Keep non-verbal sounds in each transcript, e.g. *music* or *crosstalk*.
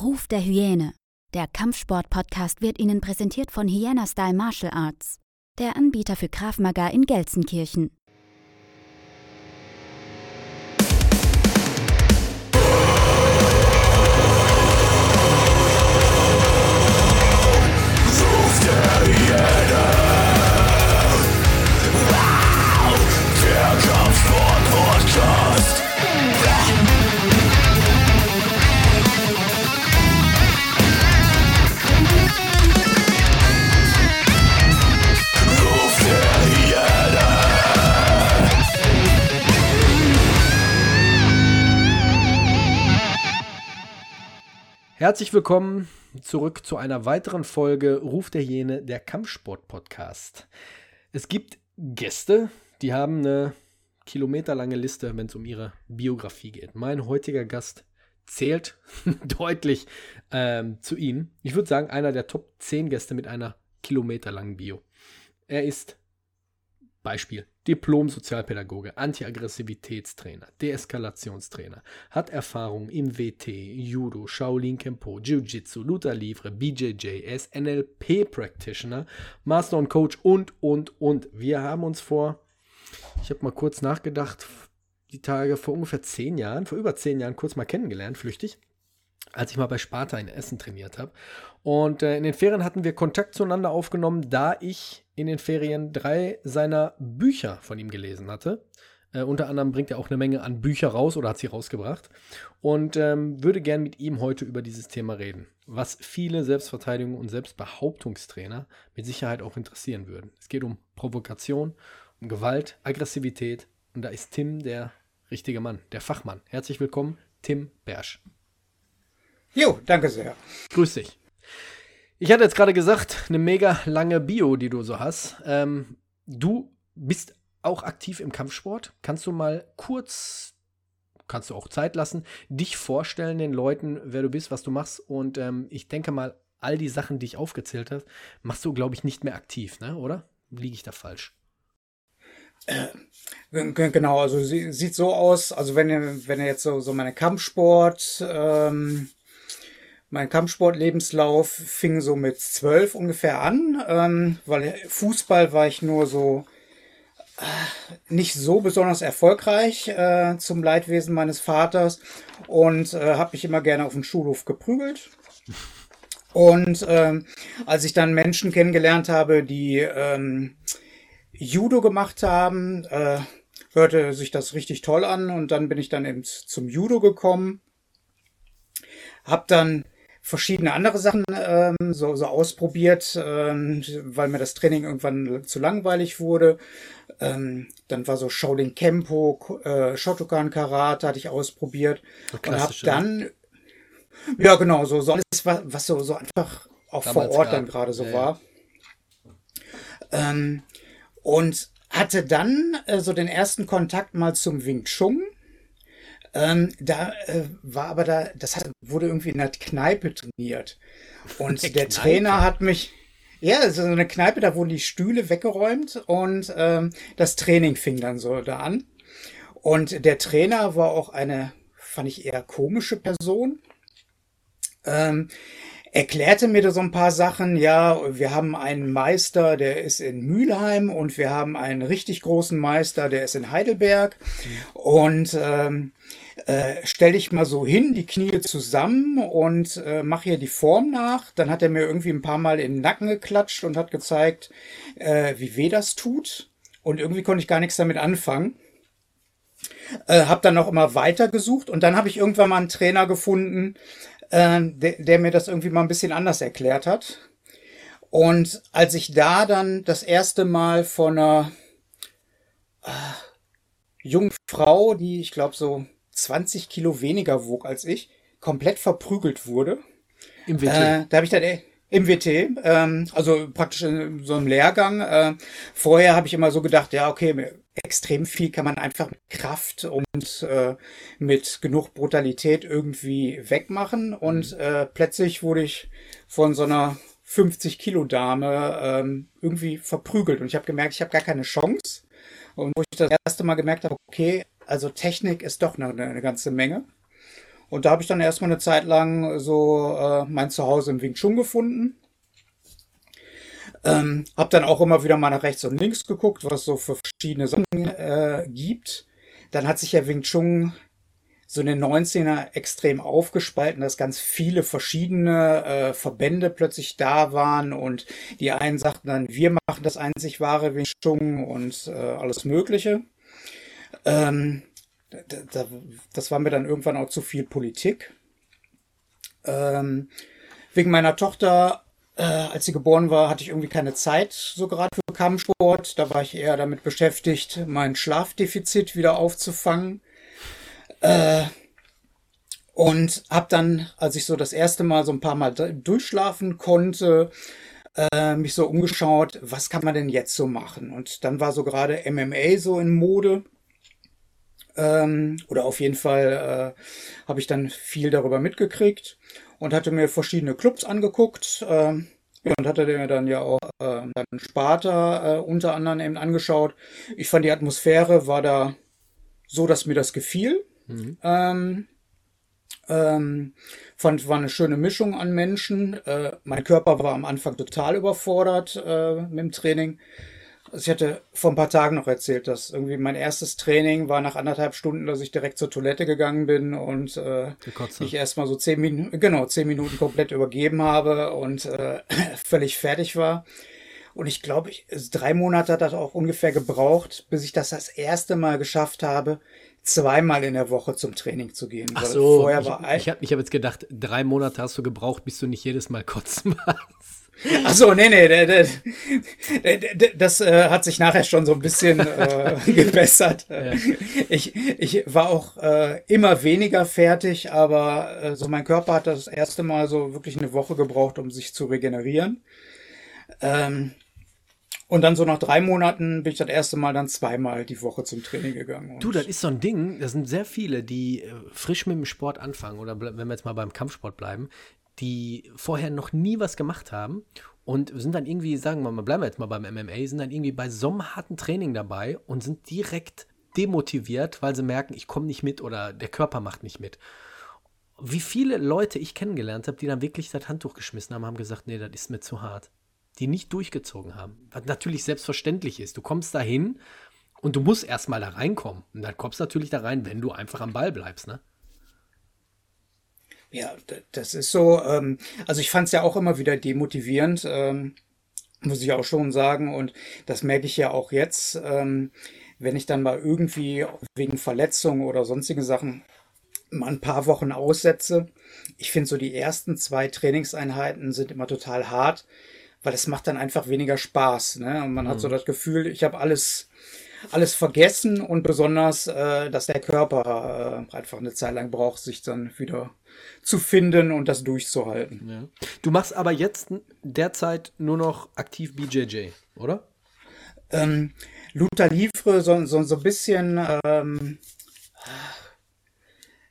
Ruf der Hyäne. Der Kampfsport-Podcast wird Ihnen präsentiert von Hyena Style Martial Arts, der Anbieter für Krav Maga in Gelsenkirchen. Herzlich willkommen zurück zu einer weiteren Folge Ruf der Hyäne, der Kampfsport-Podcast. Es gibt Gäste, die haben eine kilometerlange Liste, wenn es um ihre Biografie geht. Mein heutiger Gast zählt *laughs* deutlich ähm, zu ihnen. Ich würde sagen, einer der Top 10 Gäste mit einer kilometerlangen Bio. Er ist Beispiel Diplom-Sozialpädagoge, Anti-Aggressivitätstrainer, Deeskalationstrainer, hat Erfahrung im WT, Judo, Shaolin Kempo, Jiu-Jitsu, Luther Livre, BJJ, ist NLP-Practitioner, Master und Coach und, und, und. Wir haben uns vor, ich habe mal kurz nachgedacht, die Tage vor ungefähr zehn Jahren, vor über zehn Jahren kurz mal kennengelernt, flüchtig als ich mal bei Sparta in Essen trainiert habe. Und äh, in den Ferien hatten wir Kontakt zueinander aufgenommen, da ich in den Ferien drei seiner Bücher von ihm gelesen hatte. Äh, unter anderem bringt er auch eine Menge an Bücher raus oder hat sie rausgebracht. Und ähm, würde gern mit ihm heute über dieses Thema reden, was viele Selbstverteidigung und Selbstbehauptungstrainer mit Sicherheit auch interessieren würden. Es geht um Provokation, um Gewalt, Aggressivität. Und da ist Tim der richtige Mann, der Fachmann. Herzlich willkommen, Tim Bersch. Jo, danke sehr. Grüß dich. Ich hatte jetzt gerade gesagt, eine mega lange Bio, die du so hast. Ähm, du bist auch aktiv im Kampfsport. Kannst du mal kurz, kannst du auch Zeit lassen, dich vorstellen den Leuten, wer du bist, was du machst? Und ähm, ich denke mal, all die Sachen, die ich aufgezählt habe, machst du, glaube ich, nicht mehr aktiv, ne? oder? Liege ich da falsch? Äh, genau, also sie, sieht so aus, also wenn ihr, wenn ihr jetzt so, so meine Kampfsport, ähm, mein Kampfsportlebenslauf fing so mit zwölf ungefähr an, ähm, weil Fußball war ich nur so äh, nicht so besonders erfolgreich äh, zum Leidwesen meines Vaters und äh, habe mich immer gerne auf dem Schulhof geprügelt. Und ähm, als ich dann Menschen kennengelernt habe, die ähm, Judo gemacht haben, äh, hörte sich das richtig toll an und dann bin ich dann eben zum Judo gekommen. Hab dann verschiedene andere Sachen ähm, so, so ausprobiert, ähm, weil mir das Training irgendwann zu langweilig wurde. Ähm, dann war so Shaolin Kempo, äh, Shotokan Karate hatte ich ausprobiert und habe dann ja genau so so alles was, was so so einfach auch Damals vor Ort dann gerade so ja, war. Ja. Ähm, und hatte dann äh, so den ersten Kontakt mal zum Wing Chun ähm, da äh, war aber da, das hat, wurde irgendwie in der Kneipe trainiert. Und *laughs* der Kneipe. Trainer hat mich, ja, so eine Kneipe, da wurden die Stühle weggeräumt und ähm, das Training fing dann so da an. Und der Trainer war auch eine, fand ich eher komische Person. Ähm, erklärte mir da so ein paar Sachen. Ja, wir haben einen Meister, der ist in Mülheim und wir haben einen richtig großen Meister, der ist in Heidelberg. Und ähm, äh, stell dich mal so hin, die Knie zusammen und äh, mach hier die Form nach. Dann hat er mir irgendwie ein paar Mal in den Nacken geklatscht und hat gezeigt, äh, wie weh das tut. Und irgendwie konnte ich gar nichts damit anfangen. Äh, hab dann auch immer weiter gesucht und dann habe ich irgendwann mal einen Trainer gefunden, äh, der, der mir das irgendwie mal ein bisschen anders erklärt hat. Und als ich da dann das erste Mal von einer äh, jungen Frau, die ich glaube so 20 Kilo weniger wog als ich, komplett verprügelt wurde. Im WT. Äh, da habe ich dann äh, im WT, ähm, also praktisch in so einem Lehrgang. Äh, vorher habe ich immer so gedacht, ja, okay, extrem viel kann man einfach mit Kraft und äh, mit genug Brutalität irgendwie wegmachen. Und mhm. äh, plötzlich wurde ich von so einer 50 Kilo Dame ähm, irgendwie verprügelt. Und ich habe gemerkt, ich habe gar keine Chance. Und wo ich das erste Mal gemerkt habe, okay, also Technik ist doch eine, eine ganze Menge. Und da habe ich dann erstmal eine Zeit lang so äh, mein Zuhause im Wing Chun gefunden. Ähm, hab dann auch immer wieder mal nach rechts und links geguckt, was es so für verschiedene Sachen äh, gibt. Dann hat sich ja Wing Chun so in den 90er extrem aufgespalten, dass ganz viele verschiedene äh, Verbände plötzlich da waren und die einen sagten dann, wir machen das einzig wahre Wing Chun und äh, alles Mögliche. Ähm, das war mir dann irgendwann auch zu viel Politik. Ähm, wegen meiner Tochter, äh, als sie geboren war, hatte ich irgendwie keine Zeit so gerade für Kampfsport. Da war ich eher damit beschäftigt, mein Schlafdefizit wieder aufzufangen. Äh, und habe dann, als ich so das erste Mal so ein paar Mal durchschlafen konnte, äh, mich so umgeschaut, was kann man denn jetzt so machen? Und dann war so gerade MMA so in Mode. Ähm, oder auf jeden Fall äh, habe ich dann viel darüber mitgekriegt und hatte mir verschiedene Clubs angeguckt. Äh, und hatte mir dann ja auch äh, Sparta äh, unter anderem eben angeschaut. Ich fand die Atmosphäre war da so, dass mir das gefiel. Mhm. Ähm, ähm, fand, war eine schöne Mischung an Menschen. Äh, mein Körper war am Anfang total überfordert äh, mit dem Training. Also ich hatte vor ein paar Tagen noch erzählt, dass irgendwie mein erstes Training war nach anderthalb Stunden, dass ich direkt zur Toilette gegangen bin und äh, ich erstmal so zehn Minuten, genau, zehn Minuten komplett übergeben habe und äh, *laughs* völlig fertig war. Und ich glaube, ich, drei Monate hat das auch ungefähr gebraucht, bis ich das das erste Mal geschafft habe, zweimal in der Woche zum Training zu gehen. Ach so, vorher war ich, ich habe hab jetzt gedacht, drei Monate hast du gebraucht, bis du nicht jedes Mal kotzen warst. Ach so, nee, nee, das äh, hat sich nachher schon so ein bisschen äh, *laughs* gebessert. Ja. Ich, ich war auch äh, immer weniger fertig, aber äh, so mein Körper hat das erste Mal so wirklich eine Woche gebraucht, um sich zu regenerieren. Ähm, und dann so nach drei Monaten bin ich das erste Mal dann zweimal die Woche zum Training gegangen. du, das ist so ein Ding, das sind sehr viele, die äh, frisch mit dem Sport anfangen oder wenn wir jetzt mal beim Kampfsport bleiben, die vorher noch nie was gemacht haben und sind dann irgendwie, sagen wir mal, bleiben wir jetzt mal beim MMA, sind dann irgendwie bei so einem harten Training dabei und sind direkt demotiviert, weil sie merken, ich komme nicht mit oder der Körper macht nicht mit. Wie viele Leute ich kennengelernt habe, die dann wirklich das Handtuch geschmissen haben, haben gesagt, nee, das ist mir zu hart die nicht durchgezogen haben. Was natürlich selbstverständlich ist. Du kommst da hin und du musst erstmal da reinkommen. Und dann kommst du natürlich da rein, wenn du einfach am Ball bleibst, ne? Ja, das ist so. Ähm, also ich fand es ja auch immer wieder demotivierend, ähm, muss ich auch schon sagen. Und das merke ich ja auch jetzt, ähm, wenn ich dann mal irgendwie wegen Verletzungen oder sonstigen Sachen mal ein paar Wochen aussetze. Ich finde so die ersten zwei Trainingseinheiten sind immer total hart weil es macht dann einfach weniger Spaß. Ne? Und man mhm. hat so mhm. das Gefühl, ich habe alles, alles vergessen und besonders, äh, dass der Körper äh, einfach eine Zeit lang braucht, sich dann wieder zu finden und das durchzuhalten. Ja. Du machst aber jetzt derzeit nur noch aktiv BJJ, oder? Ähm, Luther Livre so, so, so ein bisschen ähm,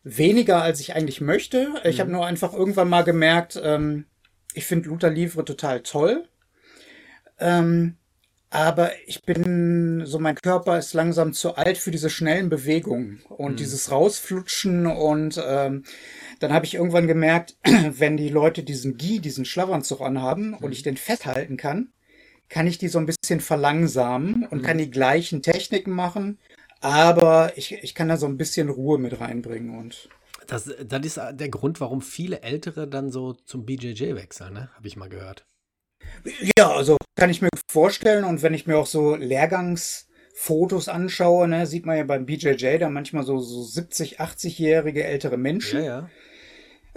weniger, als ich eigentlich möchte. Ich mhm. habe nur einfach irgendwann mal gemerkt, ähm, ich finde Luther Livre total toll. Ähm, aber ich bin, so mein Körper ist langsam zu alt für diese schnellen Bewegungen und mhm. dieses Rausflutschen und ähm, dann habe ich irgendwann gemerkt, *clears throat* wenn die Leute diesen Gi, diesen Schlafanzug anhaben mhm. und ich den festhalten kann, kann ich die so ein bisschen verlangsamen und mhm. kann die gleichen Techniken machen, aber ich, ich kann da so ein bisschen Ruhe mit reinbringen und das, das ist der Grund, warum viele Ältere dann so zum BJJ wechseln, ne? Habe ich mal gehört. Ja, also kann ich mir vorstellen. Und wenn ich mir auch so Lehrgangsfotos anschaue, ne, sieht man ja beim BJJ da manchmal so, so 70, 80-jährige ältere Menschen. Ja, ja.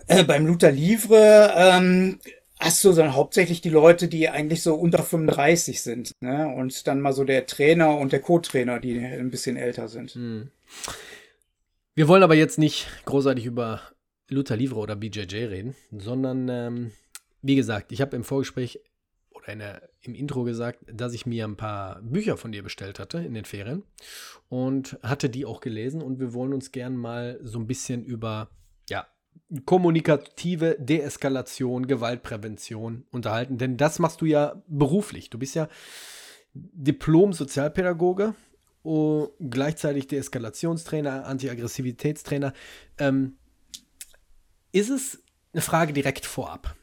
Äh, beim Luther Livre ähm, hast du dann hauptsächlich die Leute, die eigentlich so unter 35 sind. Ne? Und dann mal so der Trainer und der Co-Trainer, die ein bisschen älter sind. Hm. Wir wollen aber jetzt nicht großartig über Luther Livre oder BJJ reden, sondern ähm, wie gesagt, ich habe im Vorgespräch oder der, im Intro gesagt, dass ich mir ein paar Bücher von dir bestellt hatte in den Ferien und hatte die auch gelesen und wir wollen uns gern mal so ein bisschen über ja, kommunikative Deeskalation, Gewaltprävention unterhalten, denn das machst du ja beruflich. Du bist ja Diplom-Sozialpädagoge gleichzeitig Deeskalationstrainer, Anti-Aggressivitätstrainer. Ähm, Ist es eine Frage direkt vorab?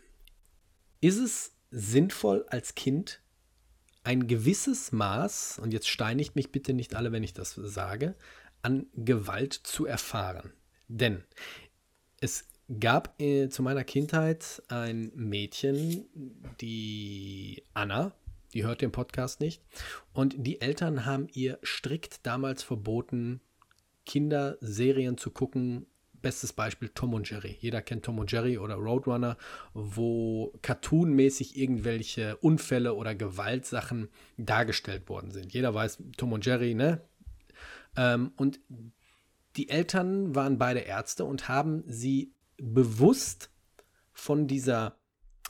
Ist es sinnvoll als Kind ein gewisses Maß, und jetzt steinigt mich bitte nicht alle, wenn ich das sage, an Gewalt zu erfahren? Denn es gab äh, zu meiner Kindheit ein Mädchen, die Anna, die hört den Podcast nicht, und die Eltern haben ihr strikt damals verboten, Kinderserien zu gucken. Bestes Beispiel Tom und Jerry. Jeder kennt Tom und Jerry oder Roadrunner, wo cartoonmäßig irgendwelche Unfälle oder Gewaltsachen dargestellt worden sind. Jeder weiß Tom und Jerry, ne? Ähm, und die Eltern waren beide Ärzte und haben sie bewusst von dieser,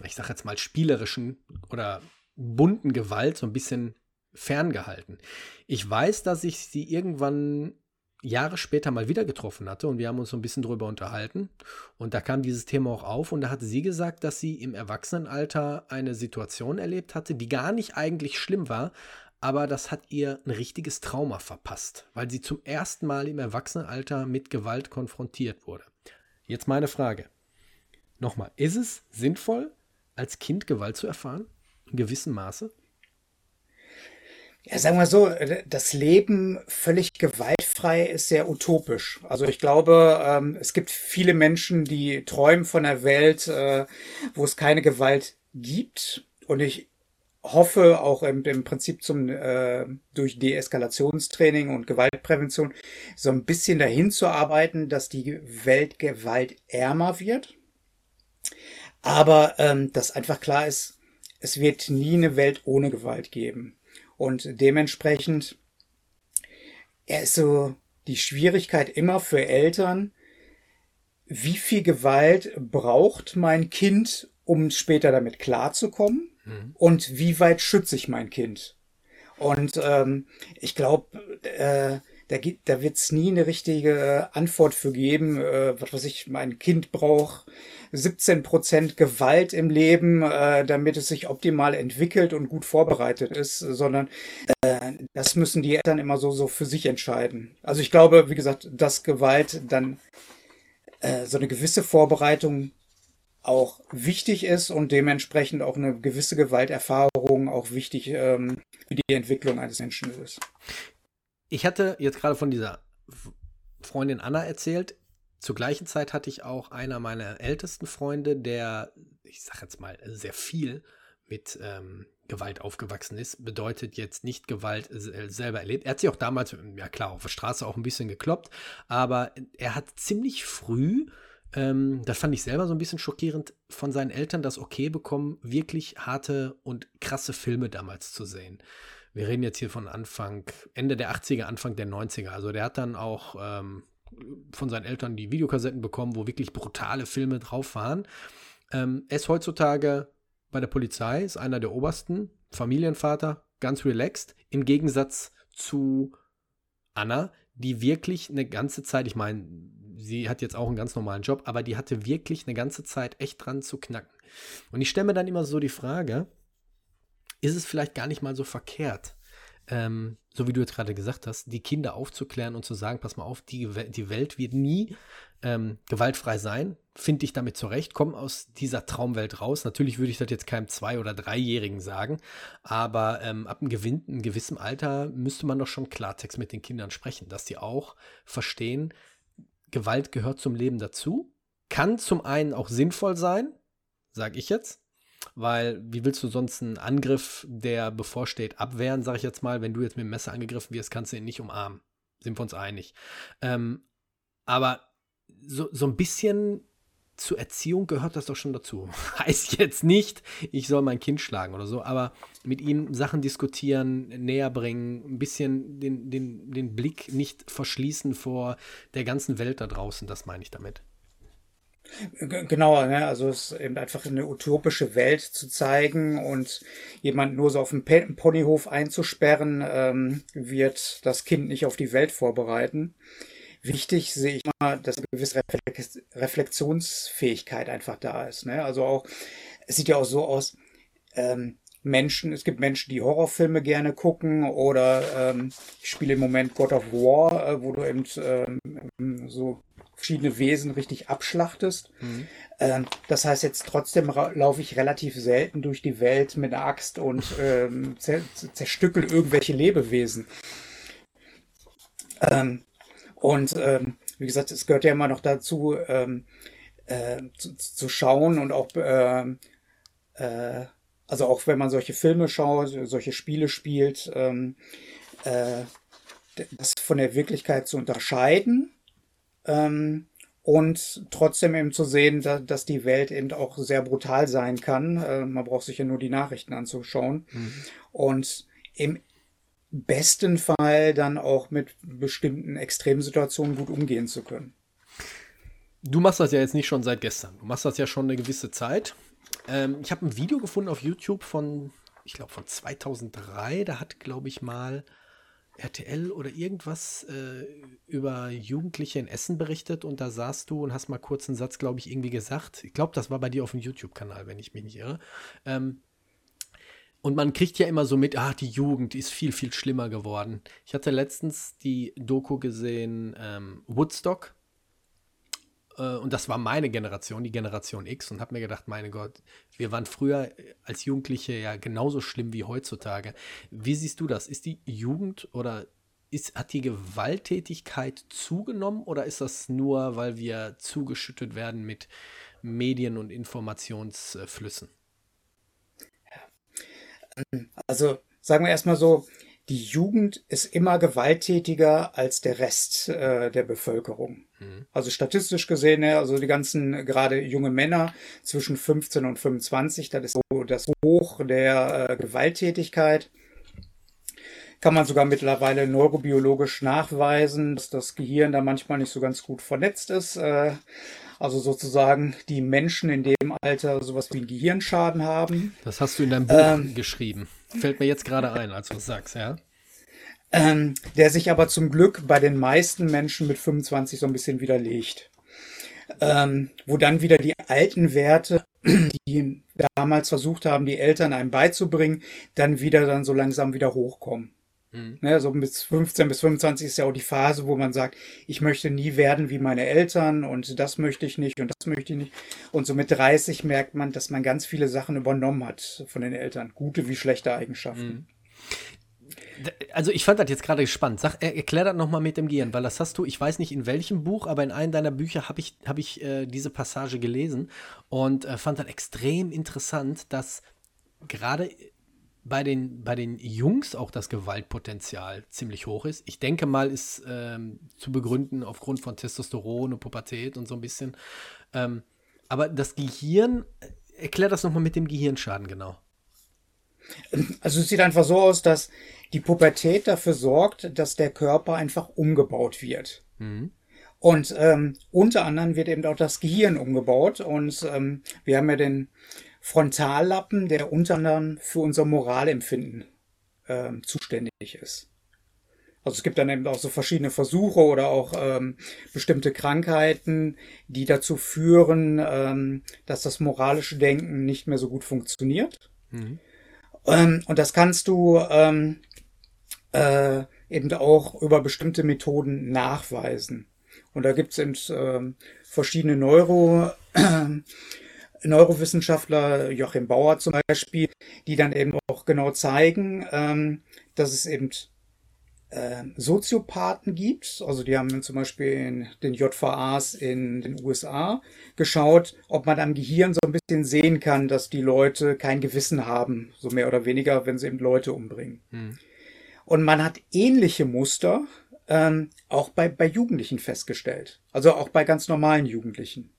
ich sag jetzt mal, spielerischen oder bunten Gewalt so ein bisschen ferngehalten. Ich weiß, dass ich sie irgendwann Jahre später mal wieder getroffen hatte und wir haben uns so ein bisschen drüber unterhalten und da kam dieses Thema auch auf und da hatte sie gesagt, dass sie im Erwachsenenalter eine Situation erlebt hatte, die gar nicht eigentlich schlimm war, aber das hat ihr ein richtiges Trauma verpasst, weil sie zum ersten Mal im Erwachsenenalter mit Gewalt konfrontiert wurde. Jetzt meine Frage. Nochmal, ist es sinnvoll, als Kind Gewalt zu erfahren? In gewissem Maße? Ja, sagen wir so, das Leben völlig gewaltfrei ist sehr utopisch. Also ich glaube, ähm, es gibt viele Menschen, die träumen von einer Welt, äh, wo es keine Gewalt gibt. Und ich hoffe auch im, Prinzip zum äh, durch Deeskalationstraining und Gewaltprävention so ein bisschen dahin zu arbeiten, dass die Welt gewaltärmer wird. Aber ähm, dass einfach klar ist, es wird nie eine Welt ohne Gewalt geben. Und dementsprechend er ist so die Schwierigkeit immer für Eltern, wie viel Gewalt braucht mein Kind, um später damit klarzukommen? Mhm. Und wie weit schütze ich mein Kind? Und ähm, ich glaube, äh, da, da wird es nie eine richtige Antwort für geben, äh, was weiß ich, mein Kind braucht 17 Prozent Gewalt im Leben, äh, damit es sich optimal entwickelt und gut vorbereitet ist, sondern äh, das müssen die Eltern immer so, so für sich entscheiden. Also ich glaube, wie gesagt, dass Gewalt dann äh, so eine gewisse Vorbereitung auch wichtig ist und dementsprechend auch eine gewisse Gewalterfahrung auch wichtig ähm, für die Entwicklung eines Menschen ist. Ich hatte jetzt gerade von dieser Freundin Anna erzählt. Zur gleichen Zeit hatte ich auch einer meiner ältesten Freunde, der, ich sag jetzt mal, sehr viel mit ähm, Gewalt aufgewachsen ist. Bedeutet jetzt nicht Gewalt selber erlebt. Er hat sich auch damals, ja klar, auf der Straße auch ein bisschen gekloppt, aber er hat ziemlich früh ähm, das fand ich selber so ein bisschen schockierend, von seinen Eltern das okay bekommen, wirklich harte und krasse Filme damals zu sehen. Wir reden jetzt hier von Anfang, Ende der 80er, Anfang der 90er. Also der hat dann auch ähm, von seinen Eltern die Videokassetten bekommen, wo wirklich brutale Filme drauf waren. Ähm, er ist heutzutage bei der Polizei, ist einer der obersten, Familienvater, ganz relaxed, im Gegensatz zu Anna, die wirklich eine ganze Zeit, ich meine, sie hat jetzt auch einen ganz normalen Job, aber die hatte wirklich eine ganze Zeit echt dran zu knacken. Und ich stelle mir dann immer so die Frage, ist es vielleicht gar nicht mal so verkehrt, ähm, so wie du jetzt gerade gesagt hast, die Kinder aufzuklären und zu sagen, pass mal auf, die, die Welt wird nie ähm, gewaltfrei sein. Finde ich damit zurecht, komm aus dieser Traumwelt raus. Natürlich würde ich das jetzt keinem Zwei- oder Dreijährigen sagen, aber ähm, ab einem, gewinn, einem gewissen Alter müsste man doch schon Klartext mit den Kindern sprechen, dass die auch verstehen, Gewalt gehört zum Leben dazu. Kann zum einen auch sinnvoll sein, sage ich jetzt, weil wie willst du sonst einen Angriff, der bevorsteht, abwehren, sage ich jetzt mal, wenn du jetzt mit dem Messer angegriffen wirst, kannst du ihn nicht umarmen. Sind wir uns einig. Ähm, aber so, so ein bisschen zur Erziehung gehört das doch schon dazu. *laughs* Heißt jetzt nicht, ich soll mein Kind schlagen oder so, aber mit ihm Sachen diskutieren, näher bringen, ein bisschen den, den, den Blick nicht verschließen vor der ganzen Welt da draußen, das meine ich damit. Genau, ne? also es ist eben einfach eine utopische Welt zu zeigen und jemand nur so auf dem Ponyhof einzusperren, ähm, wird das Kind nicht auf die Welt vorbereiten wichtig sehe ich mal, dass eine gewisse Reflexionsfähigkeit einfach da ist. Ne? Also auch, es sieht ja auch so aus, ähm, Menschen, es gibt Menschen, die Horrorfilme gerne gucken oder ähm, ich spiele im Moment God of War, äh, wo du eben ähm, so verschiedene Wesen richtig abschlachtest. Mhm. Ähm, das heißt, jetzt trotzdem laufe ich relativ selten durch die Welt mit einer Axt und ähm, zer zerstückel irgendwelche Lebewesen. Ähm, und ähm, wie gesagt, es gehört ja immer noch dazu, ähm, äh, zu, zu, schauen und auch, äh, äh, also auch wenn man solche Filme schaut, solche Spiele spielt, ähm, äh, das von der Wirklichkeit zu unterscheiden ähm, und trotzdem eben zu sehen, da, dass die Welt eben auch sehr brutal sein kann. Äh, man braucht sich ja nur die Nachrichten anzuschauen. Mhm. Und im besten Fall dann auch mit bestimmten Extremsituationen gut umgehen zu können. Du machst das ja jetzt nicht schon seit gestern. Du machst das ja schon eine gewisse Zeit. Ähm, ich habe ein Video gefunden auf YouTube von, ich glaube, von 2003. Da hat, glaube ich, mal RTL oder irgendwas äh, über Jugendliche in Essen berichtet und da saßt du und hast mal kurz einen Satz, glaube ich, irgendwie gesagt. Ich glaube, das war bei dir auf dem YouTube-Kanal, wenn ich mich nicht irre. Ähm, und man kriegt ja immer so mit, ah, die Jugend ist viel, viel schlimmer geworden. Ich hatte letztens die Doku gesehen, ähm, Woodstock. Äh, und das war meine Generation, die Generation X. Und habe mir gedacht, meine Gott, wir waren früher als Jugendliche ja genauso schlimm wie heutzutage. Wie siehst du das? Ist die Jugend oder ist, hat die Gewalttätigkeit zugenommen oder ist das nur, weil wir zugeschüttet werden mit Medien- und Informationsflüssen? Also sagen wir erstmal so, die Jugend ist immer gewalttätiger als der Rest äh, der Bevölkerung. Mhm. Also statistisch gesehen, also die ganzen gerade junge Männer zwischen 15 und 25, das ist so das Hoch der äh, Gewalttätigkeit. Kann man sogar mittlerweile neurobiologisch nachweisen, dass das Gehirn da manchmal nicht so ganz gut vernetzt ist. Äh, also sozusagen die Menschen in dem Alter sowas wie einen Gehirnschaden haben. Das hast du in deinem Buch ähm, geschrieben. Fällt mir jetzt gerade ein, als du es sagst, ja. Ähm, der sich aber zum Glück bei den meisten Menschen mit 25 so ein bisschen widerlegt. Ähm, wo dann wieder die alten Werte, die damals versucht haben, die Eltern einem beizubringen, dann wieder dann so langsam wieder hochkommen. Mhm. Ne, so bis 15 bis 25 ist ja auch die Phase, wo man sagt, ich möchte nie werden wie meine Eltern und das möchte ich nicht und das möchte ich nicht. Und so mit 30 merkt man, dass man ganz viele Sachen übernommen hat von den Eltern, gute wie schlechte Eigenschaften. Mhm. Also ich fand das jetzt gerade spannend. Sag, erklär das nochmal mit dem Gehirn, weil das hast du, ich weiß nicht in welchem Buch, aber in einem deiner Bücher habe ich, hab ich äh, diese Passage gelesen und äh, fand das extrem interessant, dass gerade bei den, bei den Jungs auch das Gewaltpotenzial ziemlich hoch ist. Ich denke mal, ist ähm, zu begründen aufgrund von Testosteron und Pubertät und so ein bisschen. Ähm, aber das Gehirn, äh, erklär das nochmal mit dem Gehirnschaden genau. Also es sieht einfach so aus, dass die Pubertät dafür sorgt, dass der Körper einfach umgebaut wird. Mhm. Und ähm, unter anderem wird eben auch das Gehirn umgebaut. Und ähm, wir haben ja den Frontallappen, der unter anderem für unser Moralempfinden äh, zuständig ist. Also es gibt dann eben auch so verschiedene Versuche oder auch ähm, bestimmte Krankheiten, die dazu führen, ähm, dass das moralische Denken nicht mehr so gut funktioniert. Mhm. Ähm, und das kannst du ähm, äh, eben auch über bestimmte Methoden nachweisen. Und da gibt es eben äh, verschiedene Neuro Neurowissenschaftler, Joachim Bauer zum Beispiel, die dann eben auch genau zeigen, ähm, dass es eben äh, Soziopathen gibt. Also die haben zum Beispiel in den JVAs in den USA geschaut, ob man am Gehirn so ein bisschen sehen kann, dass die Leute kein Gewissen haben, so mehr oder weniger, wenn sie eben Leute umbringen. Hm. Und man hat ähnliche Muster ähm, auch bei, bei Jugendlichen festgestellt. Also auch bei ganz normalen Jugendlichen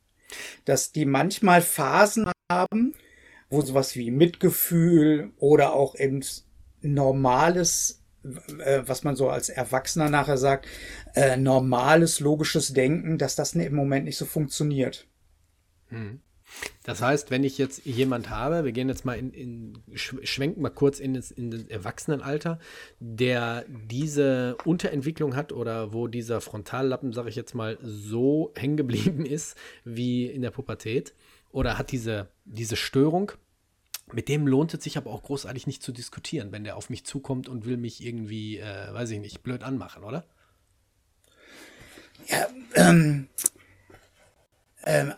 dass die manchmal Phasen haben, wo sowas wie Mitgefühl oder auch eben normales, äh, was man so als Erwachsener nachher sagt, äh, normales logisches Denken, dass das im Moment nicht so funktioniert. Hm. Das heißt, wenn ich jetzt jemand habe, wir gehen jetzt mal in, in schwenken mal kurz in das, in das Erwachsenenalter, der diese Unterentwicklung hat oder wo dieser Frontallappen, sage ich jetzt mal, so hängen geblieben *laughs* ist wie in der Pubertät oder hat diese, diese Störung, mit dem lohnt es sich aber auch großartig nicht zu diskutieren, wenn der auf mich zukommt und will mich irgendwie, äh, weiß ich nicht, blöd anmachen, oder? Ja, ähm,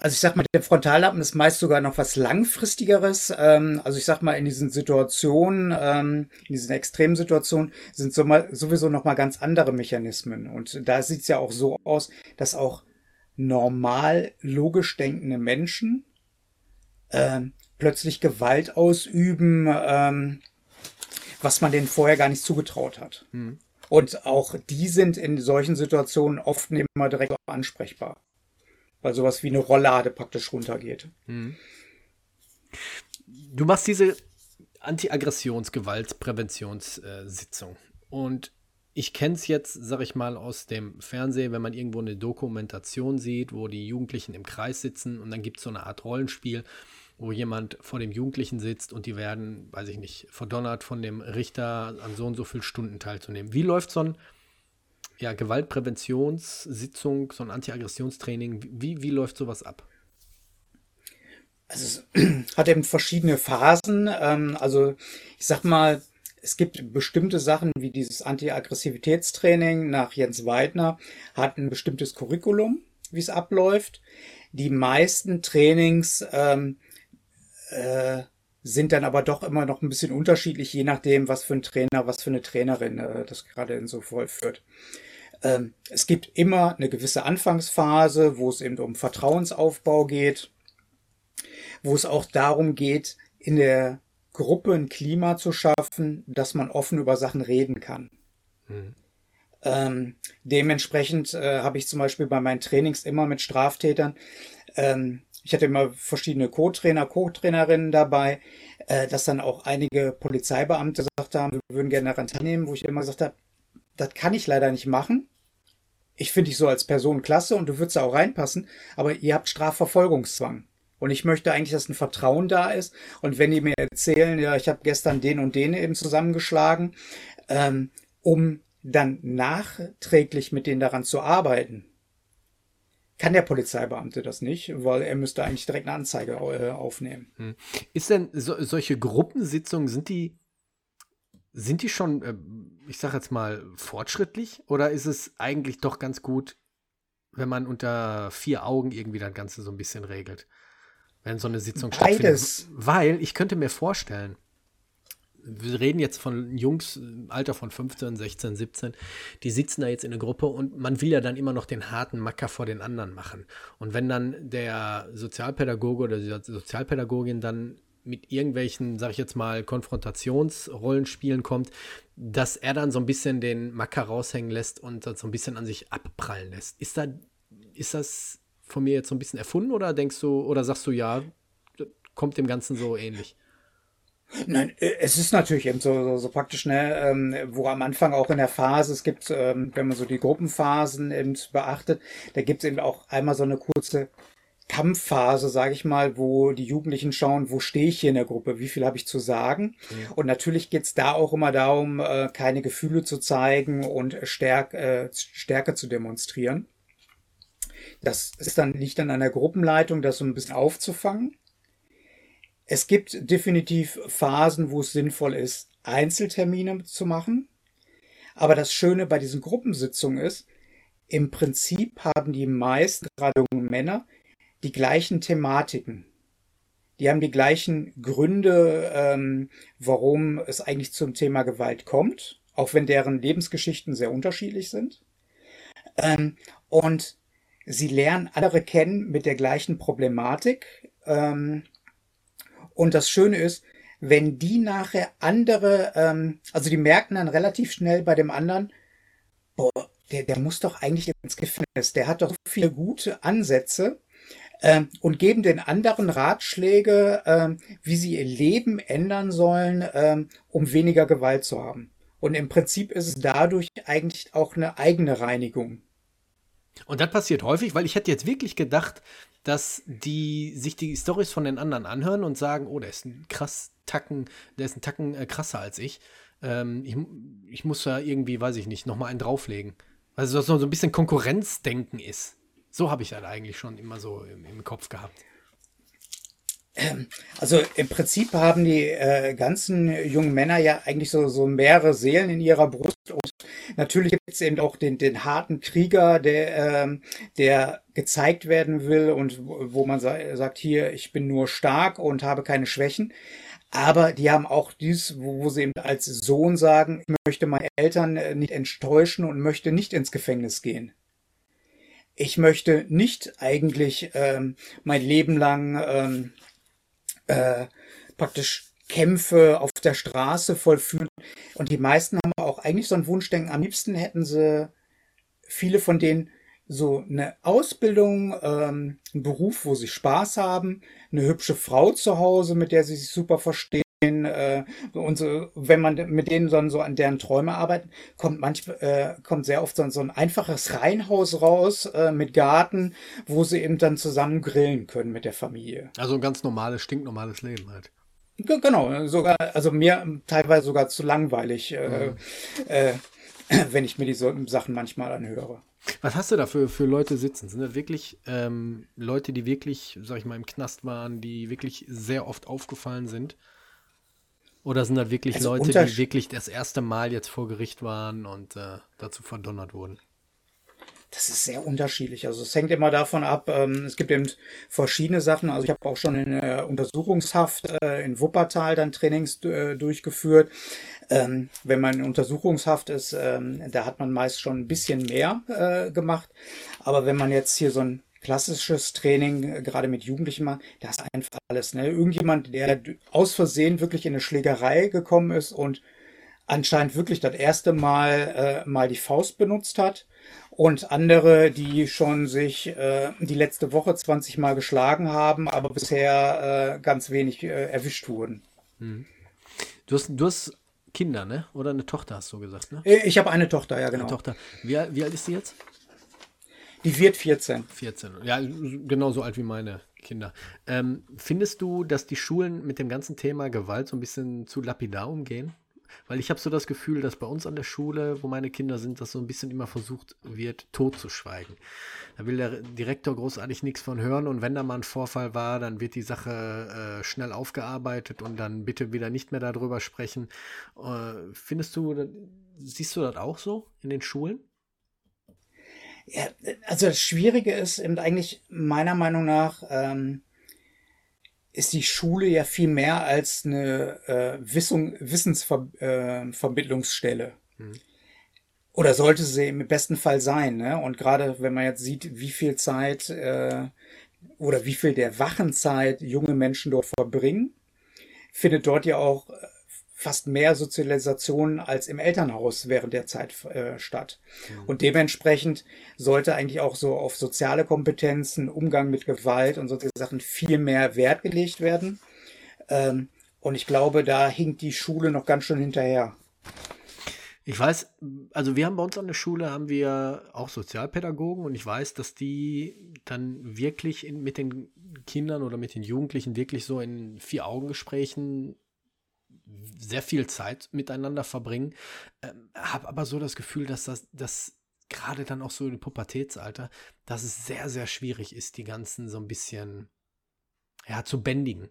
also ich sag mal, der Frontallappen ist meist sogar noch was langfristigeres. Ähm, also ich sag mal, in diesen Situationen, ähm, in diesen extremen Situationen sind so mal, sowieso noch mal ganz andere Mechanismen. Und da sieht es ja auch so aus, dass auch normal logisch denkende Menschen ähm, plötzlich Gewalt ausüben, ähm, was man denen vorher gar nicht zugetraut hat. Mhm. Und auch die sind in solchen Situationen oft nicht immer direkt ansprechbar. Weil sowas wie eine Rolllade praktisch runtergeht. Mhm. Du machst diese Anti-Aggressionsgewaltpräventionssitzung. Und ich kenne es jetzt, sag ich mal, aus dem Fernsehen, wenn man irgendwo eine Dokumentation sieht, wo die Jugendlichen im Kreis sitzen und dann gibt es so eine Art Rollenspiel, wo jemand vor dem Jugendlichen sitzt und die werden, weiß ich nicht, verdonnert von dem Richter an so und so viel Stunden teilzunehmen. Wie läuft so ein ja, Gewaltpräventionssitzung, so ein Anti-Aggressionstraining, wie, wie läuft sowas ab? Also es *clears throat* hat eben verschiedene Phasen. Ähm, also ich sag mal, es gibt bestimmte Sachen wie dieses Anti-Aggressivitätstraining nach Jens Weidner, hat ein bestimmtes Curriculum, wie es abläuft. Die meisten Trainings ähm, äh, sind dann aber doch immer noch ein bisschen unterschiedlich, je nachdem, was für ein Trainer, was für eine Trainerin äh, das gerade in so vollführt. Ähm, es gibt immer eine gewisse Anfangsphase, wo es eben um Vertrauensaufbau geht, wo es auch darum geht, in der Gruppe ein Klima zu schaffen, dass man offen über Sachen reden kann. Mhm. Ähm, dementsprechend äh, habe ich zum Beispiel bei meinen Trainings immer mit Straftätern, ähm, ich hatte immer verschiedene Co-Trainer, Co-Trainerinnen dabei, äh, dass dann auch einige Polizeibeamte gesagt haben, wir würden gerne daran teilnehmen, wo ich immer gesagt habe, das kann ich leider nicht machen. Ich finde dich so als Person klasse und du würdest da auch reinpassen, aber ihr habt Strafverfolgungszwang. Und ich möchte eigentlich, dass ein Vertrauen da ist. Und wenn die mir erzählen, ja, ich habe gestern den und den eben zusammengeschlagen, ähm, um dann nachträglich mit denen daran zu arbeiten, kann der Polizeibeamte das nicht, weil er müsste eigentlich direkt eine Anzeige äh, aufnehmen. Hm. Ist denn so, solche Gruppensitzungen, sind die, sind die schon, äh, ich sage jetzt mal, fortschrittlich? Oder ist es eigentlich doch ganz gut, wenn man unter vier Augen irgendwie das Ganze so ein bisschen regelt? wenn so eine Sitzung Beides. stattfindet. Weil ich könnte mir vorstellen, wir reden jetzt von Jungs im Alter von 15, 16, 17, die sitzen da jetzt in der Gruppe und man will ja dann immer noch den harten Macker vor den anderen machen. Und wenn dann der Sozialpädagoge oder die Sozialpädagogin dann mit irgendwelchen, sag ich jetzt mal, Konfrontationsrollenspielen kommt, dass er dann so ein bisschen den Macker raushängen lässt und so ein bisschen an sich abprallen lässt. Ist da, ist das von mir jetzt so ein bisschen erfunden oder denkst du, oder sagst du ja, kommt dem Ganzen so ähnlich? Nein, äh, es ist natürlich eben so, so, so praktisch, ne, ähm, wo am Anfang auch in der Phase, es gibt, ähm, wenn man so die Gruppenphasen eben beachtet, da gibt es eben auch einmal so eine kurze Kampfphase, sage ich mal, wo die Jugendlichen schauen, wo stehe ich hier in der Gruppe, wie viel habe ich zu sagen. Ja. Und natürlich geht's da auch immer darum, äh, keine Gefühle zu zeigen und Stärk, äh, Stärke zu demonstrieren. Das ist dann, liegt dann an der Gruppenleitung, das so ein bisschen aufzufangen. Es gibt definitiv Phasen, wo es sinnvoll ist, Einzeltermine zu machen. Aber das Schöne bei diesen Gruppensitzungen ist, im Prinzip haben die meisten, gerade junge Männer, die gleichen Thematiken. Die haben die gleichen Gründe, ähm, warum es eigentlich zum Thema Gewalt kommt, auch wenn deren Lebensgeschichten sehr unterschiedlich sind. Ähm, und sie lernen andere kennen mit der gleichen Problematik. Ähm, und das Schöne ist, wenn die nachher andere, ähm, also die merken dann relativ schnell bei dem anderen, boah, der, der muss doch eigentlich ins Gefängnis, der hat doch viele gute Ansätze ähm, und geben den anderen Ratschläge, ähm, wie sie ihr Leben ändern sollen, ähm, um weniger Gewalt zu haben. Und im Prinzip ist es dadurch eigentlich auch eine eigene Reinigung. Und das passiert häufig, weil ich hätte jetzt wirklich gedacht, dass die sich die Stories von den anderen anhören und sagen, oh, der ist ein krass Tacken, der ist ein Tacken äh, krasser als ich. Ähm, ich. Ich muss da irgendwie, weiß ich nicht, nochmal einen drauflegen. Also, dass so ein bisschen Konkurrenzdenken ist. So habe ich das eigentlich schon immer so im, im Kopf gehabt. Ähm, also im Prinzip haben die äh, ganzen jungen Männer ja eigentlich so, so mehrere Seelen in ihrer Brust und natürlich gibt es eben auch den, den harten Krieger, der, ähm, der gezeigt werden will und wo man sa sagt, hier, ich bin nur stark und habe keine Schwächen. Aber die haben auch dies, wo, wo sie eben als Sohn sagen, ich möchte meine Eltern äh, nicht enttäuschen und möchte nicht ins Gefängnis gehen. Ich möchte nicht eigentlich ähm, mein Leben lang ähm, äh, praktisch Kämpfe auf der Straße vollführen. Und die meisten haben auch eigentlich so ein Wunschdenken. Am liebsten hätten sie viele von denen so eine Ausbildung, ähm, einen Beruf, wo sie Spaß haben, eine hübsche Frau zu Hause, mit der sie sich super verstehen. Äh, und so, wenn man mit denen dann so an deren Träume arbeitet, kommt manchmal äh, kommt sehr oft so, so ein einfaches Reihenhaus raus äh, mit Garten, wo sie eben dann zusammen grillen können mit der Familie. Also ein ganz normales, stinknormales Leben halt. Genau, sogar, also mir teilweise sogar zu langweilig, äh, mhm. äh, wenn ich mir diese Sachen manchmal anhöre. Was hast du da für, für Leute sitzen? Sind das wirklich ähm, Leute, die wirklich, sag ich mal, im Knast waren, die wirklich sehr oft aufgefallen sind? Oder sind das wirklich also Leute, die wirklich das erste Mal jetzt vor Gericht waren und äh, dazu verdonnert wurden? Das ist sehr unterschiedlich. Also es hängt immer davon ab. Ähm, es gibt eben verschiedene Sachen. Also ich habe auch schon in der Untersuchungshaft äh, in Wuppertal dann Trainings äh, durchgeführt. Ähm, wenn man in Untersuchungshaft ist, ähm, da hat man meist schon ein bisschen mehr äh, gemacht. Aber wenn man jetzt hier so ein klassisches Training, äh, gerade mit Jugendlichen macht, das ist einfach alles. Ne? Irgendjemand, der aus Versehen wirklich in eine Schlägerei gekommen ist und anscheinend wirklich das erste Mal äh, mal die Faust benutzt hat und andere, die schon sich äh, die letzte Woche 20 Mal geschlagen haben, aber bisher äh, ganz wenig äh, erwischt wurden. Hm. Du, hast, du hast Kinder, ne? Oder eine Tochter, hast du gesagt, ne? Äh, ich habe eine Tochter, ja, genau. Eine Tochter. Wie, wie alt ist sie jetzt? Die wird 14. 14, ja, genauso alt wie meine Kinder. Ähm, findest du, dass die Schulen mit dem ganzen Thema Gewalt so ein bisschen zu lapidar umgehen? Weil ich habe so das Gefühl, dass bei uns an der Schule, wo meine Kinder sind, das so ein bisschen immer versucht wird, totzuschweigen. Da will der Direktor großartig nichts von hören und wenn da mal ein Vorfall war, dann wird die Sache äh, schnell aufgearbeitet und dann bitte wieder nicht mehr darüber sprechen. Äh, findest du, siehst du das auch so in den Schulen? Ja, also das Schwierige ist eben eigentlich meiner Meinung nach, ähm, ist die Schule ja viel mehr als eine äh, Wissung, Wissensvermittlungsstelle. Äh, mhm. Oder sollte sie im besten Fall sein. Ne? Und gerade wenn man jetzt sieht, wie viel Zeit äh, oder wie viel der Wachenzeit junge Menschen dort verbringen, findet dort ja auch fast mehr Sozialisation als im Elternhaus während der Zeit äh, statt. Mhm. Und dementsprechend sollte eigentlich auch so auf soziale Kompetenzen, Umgang mit Gewalt und solche Sachen viel mehr Wert gelegt werden. Ähm, und ich glaube, da hinkt die Schule noch ganz schön hinterher. Ich weiß, also wir haben bei uns an der Schule haben wir auch Sozialpädagogen und ich weiß, dass die dann wirklich in, mit den Kindern oder mit den Jugendlichen wirklich so in vier Augengesprächen sehr viel Zeit miteinander verbringen. Ähm, habe aber so das Gefühl, dass das, das gerade dann auch so im Pubertätsalter, dass es sehr, sehr schwierig ist, die ganzen so ein bisschen ja, zu bändigen.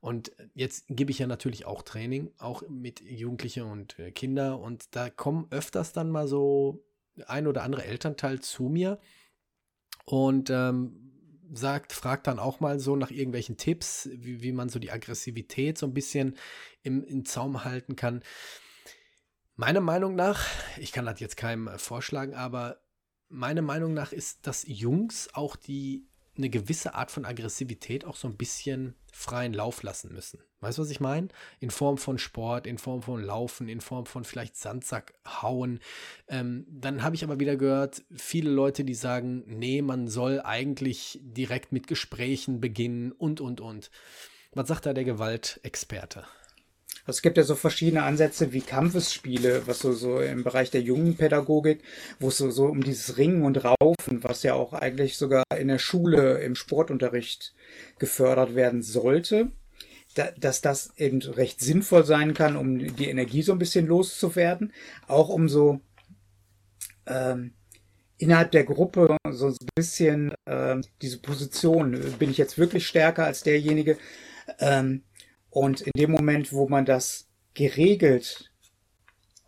Und jetzt gebe ich ja natürlich auch Training, auch mit Jugendlichen und äh, Kinder. Und da kommen öfters dann mal so ein oder andere Elternteil zu mir und ähm, sagt, fragt dann auch mal so nach irgendwelchen Tipps, wie, wie man so die Aggressivität so ein bisschen im, im Zaum halten kann. Meiner Meinung nach, ich kann das jetzt keinem äh, vorschlagen, aber meiner Meinung nach ist, dass Jungs auch die eine gewisse Art von Aggressivität auch so ein bisschen freien Lauf lassen müssen. Weißt du, was ich meine? In Form von Sport, in Form von Laufen, in Form von vielleicht Sandsack hauen. Ähm, dann habe ich aber wieder gehört, viele Leute, die sagen, nee, man soll eigentlich direkt mit Gesprächen beginnen und, und, und. Was sagt da der Gewaltexperte? Also es gibt ja so verschiedene Ansätze wie Kampfesspiele, was so, so im Bereich der jungen Pädagogik, wo es so, so um dieses Ringen und Raufen, was ja auch eigentlich sogar in der Schule im Sportunterricht gefördert werden sollte, da, dass das eben recht sinnvoll sein kann, um die Energie so ein bisschen loszuwerden, auch um so ähm, innerhalb der Gruppe so ein bisschen ähm, diese Position, bin ich jetzt wirklich stärker als derjenige, ähm, und in dem Moment, wo man das geregelt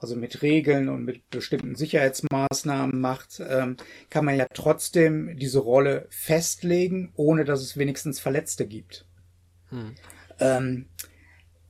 also mit Regeln und mit bestimmten Sicherheitsmaßnahmen macht, ähm, kann man ja trotzdem diese Rolle festlegen, ohne dass es wenigstens Verletzte gibt. Hm. Ähm,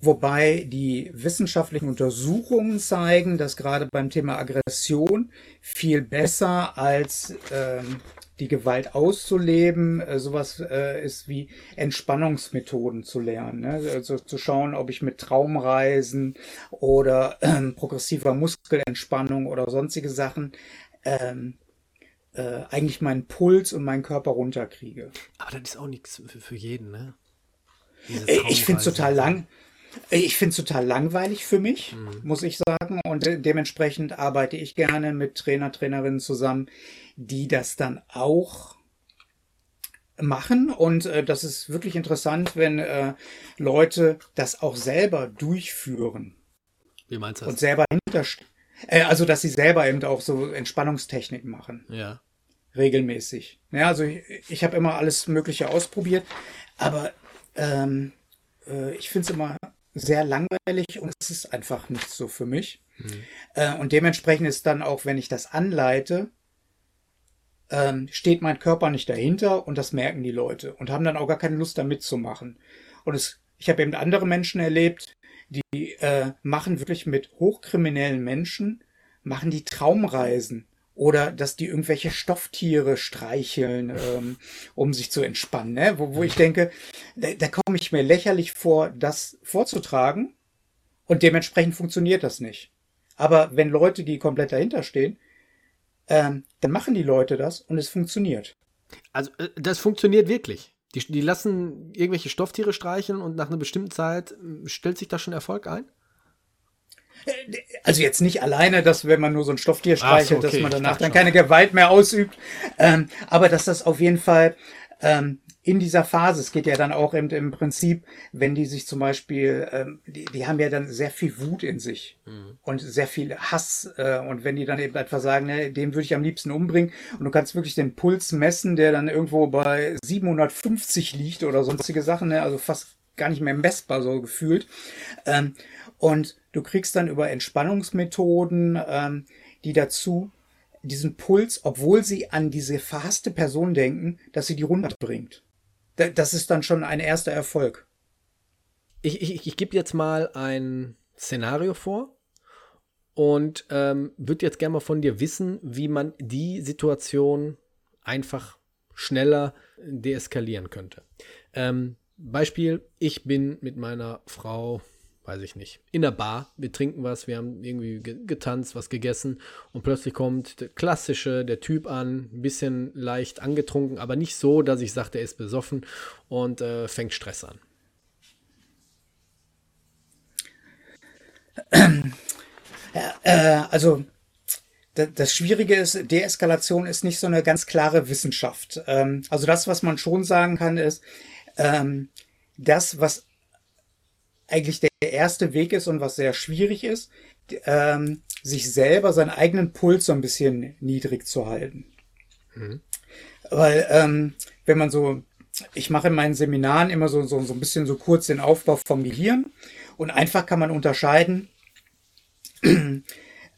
wobei die wissenschaftlichen Untersuchungen zeigen, dass gerade beim Thema Aggression viel besser als ähm, die Gewalt auszuleben, äh, sowas äh, ist wie Entspannungsmethoden zu lernen. Ne? Also zu schauen, ob ich mit Traumreisen oder äh, progressiver Muskelentspannung oder sonstige Sachen ähm, äh, eigentlich meinen Puls und meinen Körper runterkriege. Aber das ist auch nichts für, für jeden, ne? Ich finde es total lang. Ich finde es total langweilig für mich, mhm. muss ich sagen. Und de dementsprechend arbeite ich gerne mit Trainer, Trainerinnen zusammen, die das dann auch machen. Und äh, das ist wirklich interessant, wenn äh, Leute das auch selber durchführen. Wie meinst du das? Und selber hinterstehen. Äh, also, dass sie selber eben auch so Entspannungstechniken machen. Ja. Regelmäßig. Ja, also ich, ich habe immer alles Mögliche ausprobiert, aber ähm, äh, ich finde es immer sehr langweilig und es ist einfach nicht so für mich. Mhm. Äh, und dementsprechend ist dann auch, wenn ich das anleite, ähm, steht mein Körper nicht dahinter und das merken die Leute und haben dann auch gar keine Lust da mitzumachen. Und es, ich habe eben andere Menschen erlebt, die äh, machen wirklich mit hochkriminellen Menschen, machen die Traumreisen oder dass die irgendwelche Stofftiere streicheln, ähm, um sich zu entspannen. Ne? Wo, wo ich denke, da, da komme ich mir lächerlich vor, das vorzutragen und dementsprechend funktioniert das nicht. Aber wenn Leute, die komplett dahinter stehen, ähm, dann machen die Leute das und es funktioniert. Also äh, das funktioniert wirklich. Die, die lassen irgendwelche Stofftiere streicheln und nach einer bestimmten Zeit äh, stellt sich da schon Erfolg ein? Also jetzt nicht alleine, dass wenn man nur so ein Stofftier streichelt, so, okay. dass man danach dann keine Gewalt mehr ausübt, ähm, aber dass das auf jeden Fall ähm, in dieser Phase, es geht ja dann auch im, im Prinzip, wenn die sich zum Beispiel, ähm, die, die haben ja dann sehr viel Wut in sich mhm. und sehr viel Hass äh, und wenn die dann eben einfach sagen, ne, den würde ich am liebsten umbringen und du kannst wirklich den Puls messen, der dann irgendwo bei 750 liegt oder sonstige Sachen, ne, also fast gar nicht mehr messbar so gefühlt ähm, und du kriegst dann über Entspannungsmethoden, ähm, die dazu diesen Puls, obwohl sie an diese verhasste Person denken, dass sie die runterbringt. Das ist dann schon ein erster Erfolg. Ich, ich, ich gebe jetzt mal ein Szenario vor und ähm, würde jetzt gerne mal von dir wissen, wie man die Situation einfach schneller deeskalieren könnte. Ähm, Beispiel, ich bin mit meiner Frau weiß ich nicht, in der Bar, wir trinken was, wir haben irgendwie getanzt, was gegessen und plötzlich kommt der klassische, der Typ an, ein bisschen leicht angetrunken, aber nicht so, dass ich sage, er ist besoffen und äh, fängt Stress an. Ja, äh, also das Schwierige ist, Deeskalation ist nicht so eine ganz klare Wissenschaft. Ähm, also das, was man schon sagen kann, ist, ähm, das, was eigentlich der erste Weg ist und was sehr schwierig ist, ähm, sich selber seinen eigenen Puls so ein bisschen niedrig zu halten. Mhm. Weil ähm, wenn man so, ich mache in meinen Seminaren immer so, so, so ein bisschen so kurz den Aufbau vom Gehirn und einfach kann man unterscheiden, *clears throat*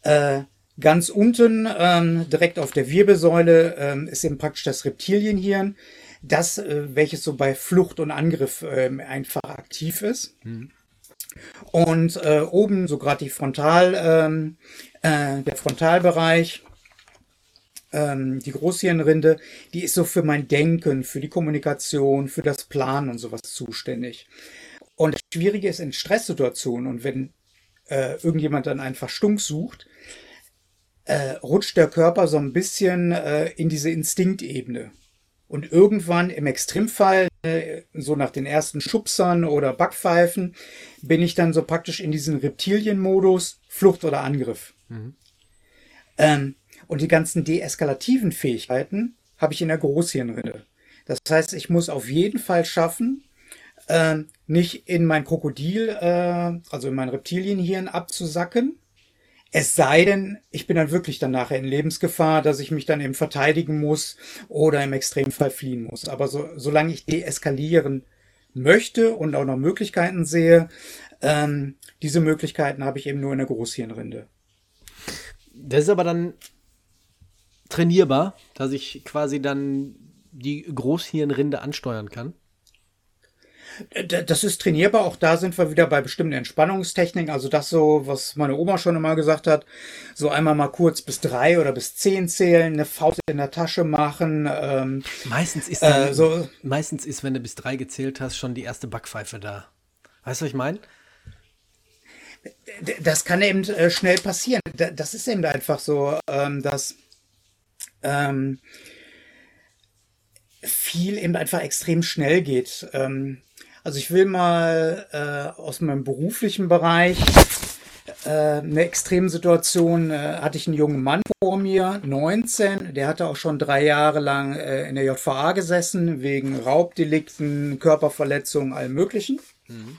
äh, ganz unten ähm, direkt auf der Wirbelsäule ähm, ist eben praktisch das Reptilienhirn, das, äh, welches so bei Flucht und Angriff äh, einfach aktiv ist. Mhm. Und äh, oben so gerade die Frontal, ähm, äh, der Frontalbereich, ähm, die Großhirnrinde, die ist so für mein Denken, für die Kommunikation, für das Planen und sowas zuständig. Und das Schwierige ist in Stresssituationen und wenn äh, irgendjemand dann einen Verstunk sucht, äh, rutscht der Körper so ein bisschen äh, in diese Instinktebene. Und irgendwann im Extremfall, äh, so nach den ersten Schubsern oder Backpfeifen, bin ich dann so praktisch in diesen Reptilienmodus, Flucht oder Angriff. Mhm. Ähm, und die ganzen deeskalativen Fähigkeiten habe ich in der Großhirnrinde. Das heißt, ich muss auf jeden Fall schaffen, äh, nicht in mein Krokodil, äh, also in mein Reptilienhirn abzusacken, es sei denn, ich bin dann wirklich dann nachher in Lebensgefahr, dass ich mich dann eben verteidigen muss oder im Extremfall fliehen muss. Aber so, solange ich deeskalieren möchte und auch noch Möglichkeiten sehe, ähm, diese Möglichkeiten habe ich eben nur in der Großhirnrinde. das ist aber dann trainierbar, dass ich quasi dann die Großhirnrinde ansteuern kann. Das ist trainierbar. Auch da sind wir wieder bei bestimmten Entspannungstechniken. Also das so, was meine Oma schon immer gesagt hat. So einmal mal kurz bis drei oder bis zehn zählen, eine Faust in der Tasche machen. Ähm, meistens ist dann, äh, so, meistens ist, wenn du bis drei gezählt hast, schon die erste Backpfeife da. Weißt du, was ich meine? Das kann eben äh, schnell passieren. Das ist eben einfach so, ähm, dass ähm, viel eben einfach extrem schnell geht. Ähm, also ich will mal äh, aus meinem beruflichen Bereich äh, eine Extremsituation, äh, hatte ich einen jungen Mann vor mir, 19, der hatte auch schon drei Jahre lang äh, in der JVA gesessen, wegen Raubdelikten, Körperverletzungen, allem möglichen. Mhm.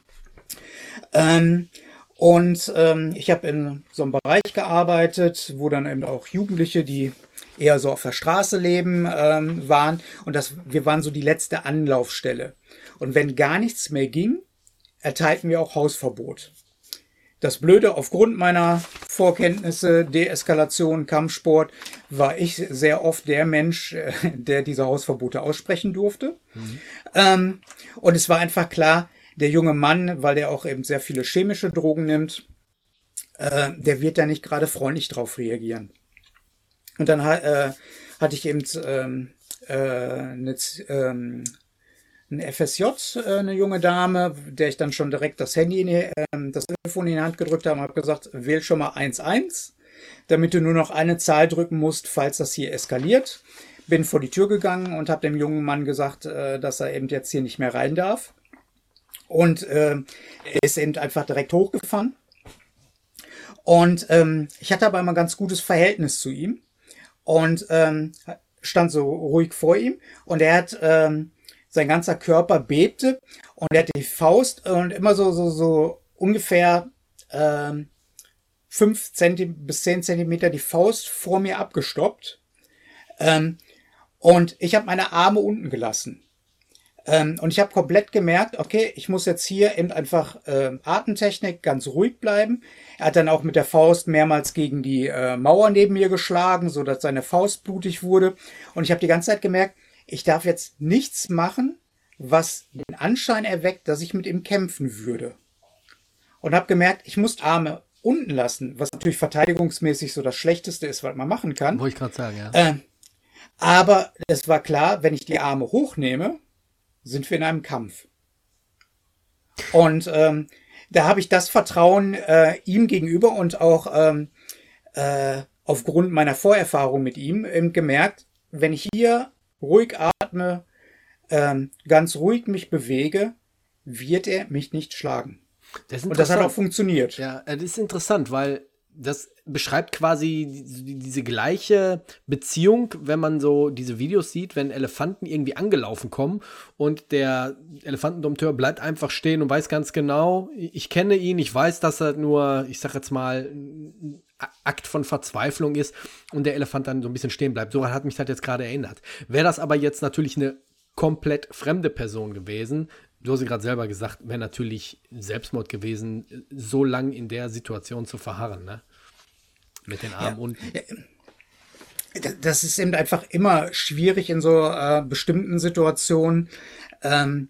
Ähm, und ähm, ich habe in so einem Bereich gearbeitet, wo dann eben auch Jugendliche, die eher so auf der Straße leben, ähm, waren. Und das, wir waren so die letzte Anlaufstelle. Und wenn gar nichts mehr ging, erteilten wir auch Hausverbot. Das Blöde, aufgrund meiner Vorkenntnisse, Deeskalation, Kampfsport, war ich sehr oft der Mensch, äh, der diese Hausverbote aussprechen durfte. Mhm. Und es war einfach klar, der junge Mann, weil der auch eben sehr viele chemische Drogen nimmt, äh, der wird da nicht gerade freundlich drauf reagieren. Und dann äh, hatte ich eben ähm, äh, eine, ähm, ein FSJ, äh, eine junge Dame, der ich dann schon direkt das Handy, in die, äh, das Telefon in die Hand gedrückt habe und habe gesagt, wähl schon mal 1-1, damit du nur noch eine Zahl drücken musst, falls das hier eskaliert. Bin vor die Tür gegangen und habe dem jungen Mann gesagt, äh, dass er eben jetzt hier nicht mehr rein darf. Und äh, er ist eben einfach direkt hochgefahren. Und ähm, ich hatte aber immer ein ganz gutes Verhältnis zu ihm und ähm, stand so ruhig vor ihm und er hat ähm, sein ganzer Körper bebte und er hat die Faust und immer so so so ungefähr ähm, fünf Zentimeter bis zehn Zentimeter die Faust vor mir abgestoppt ähm, und ich habe meine Arme unten gelassen ähm, und ich habe komplett gemerkt, okay, ich muss jetzt hier eben einfach äh, Atemtechnik ganz ruhig bleiben. Er hat dann auch mit der Faust mehrmals gegen die äh, Mauer neben mir geschlagen, so dass seine Faust blutig wurde. Und ich habe die ganze Zeit gemerkt, ich darf jetzt nichts machen, was den Anschein erweckt, dass ich mit ihm kämpfen würde. Und habe gemerkt, ich muss Arme unten lassen, was natürlich verteidigungsmäßig so das Schlechteste ist, was man machen kann. Wollte ich gerade sagen, ja. Äh, aber es war klar, wenn ich die Arme hochnehme, sind wir in einem Kampf. Und ähm, da habe ich das Vertrauen äh, ihm gegenüber und auch ähm, äh, aufgrund meiner Vorerfahrung mit ihm ähm, gemerkt, wenn ich hier ruhig atme, ähm, ganz ruhig mich bewege, wird er mich nicht schlagen. Das und das hat auch funktioniert. Ja, das ist interessant, weil das beschreibt quasi diese gleiche Beziehung, wenn man so diese Videos sieht, wenn Elefanten irgendwie angelaufen kommen und der Elefantendompteur bleibt einfach stehen und weiß ganz genau, ich kenne ihn, ich weiß, dass er nur, ich sag jetzt mal, ein Akt von Verzweiflung ist und der Elefant dann so ein bisschen stehen bleibt. So hat mich das jetzt gerade erinnert. Wäre das aber jetzt natürlich eine komplett fremde Person gewesen, du hast gerade selber gesagt, wäre natürlich Selbstmord gewesen, so lang in der Situation zu verharren, ne? Mit den Armen ja. unten. Das ist eben einfach immer schwierig in so äh, bestimmten Situationen. Ähm,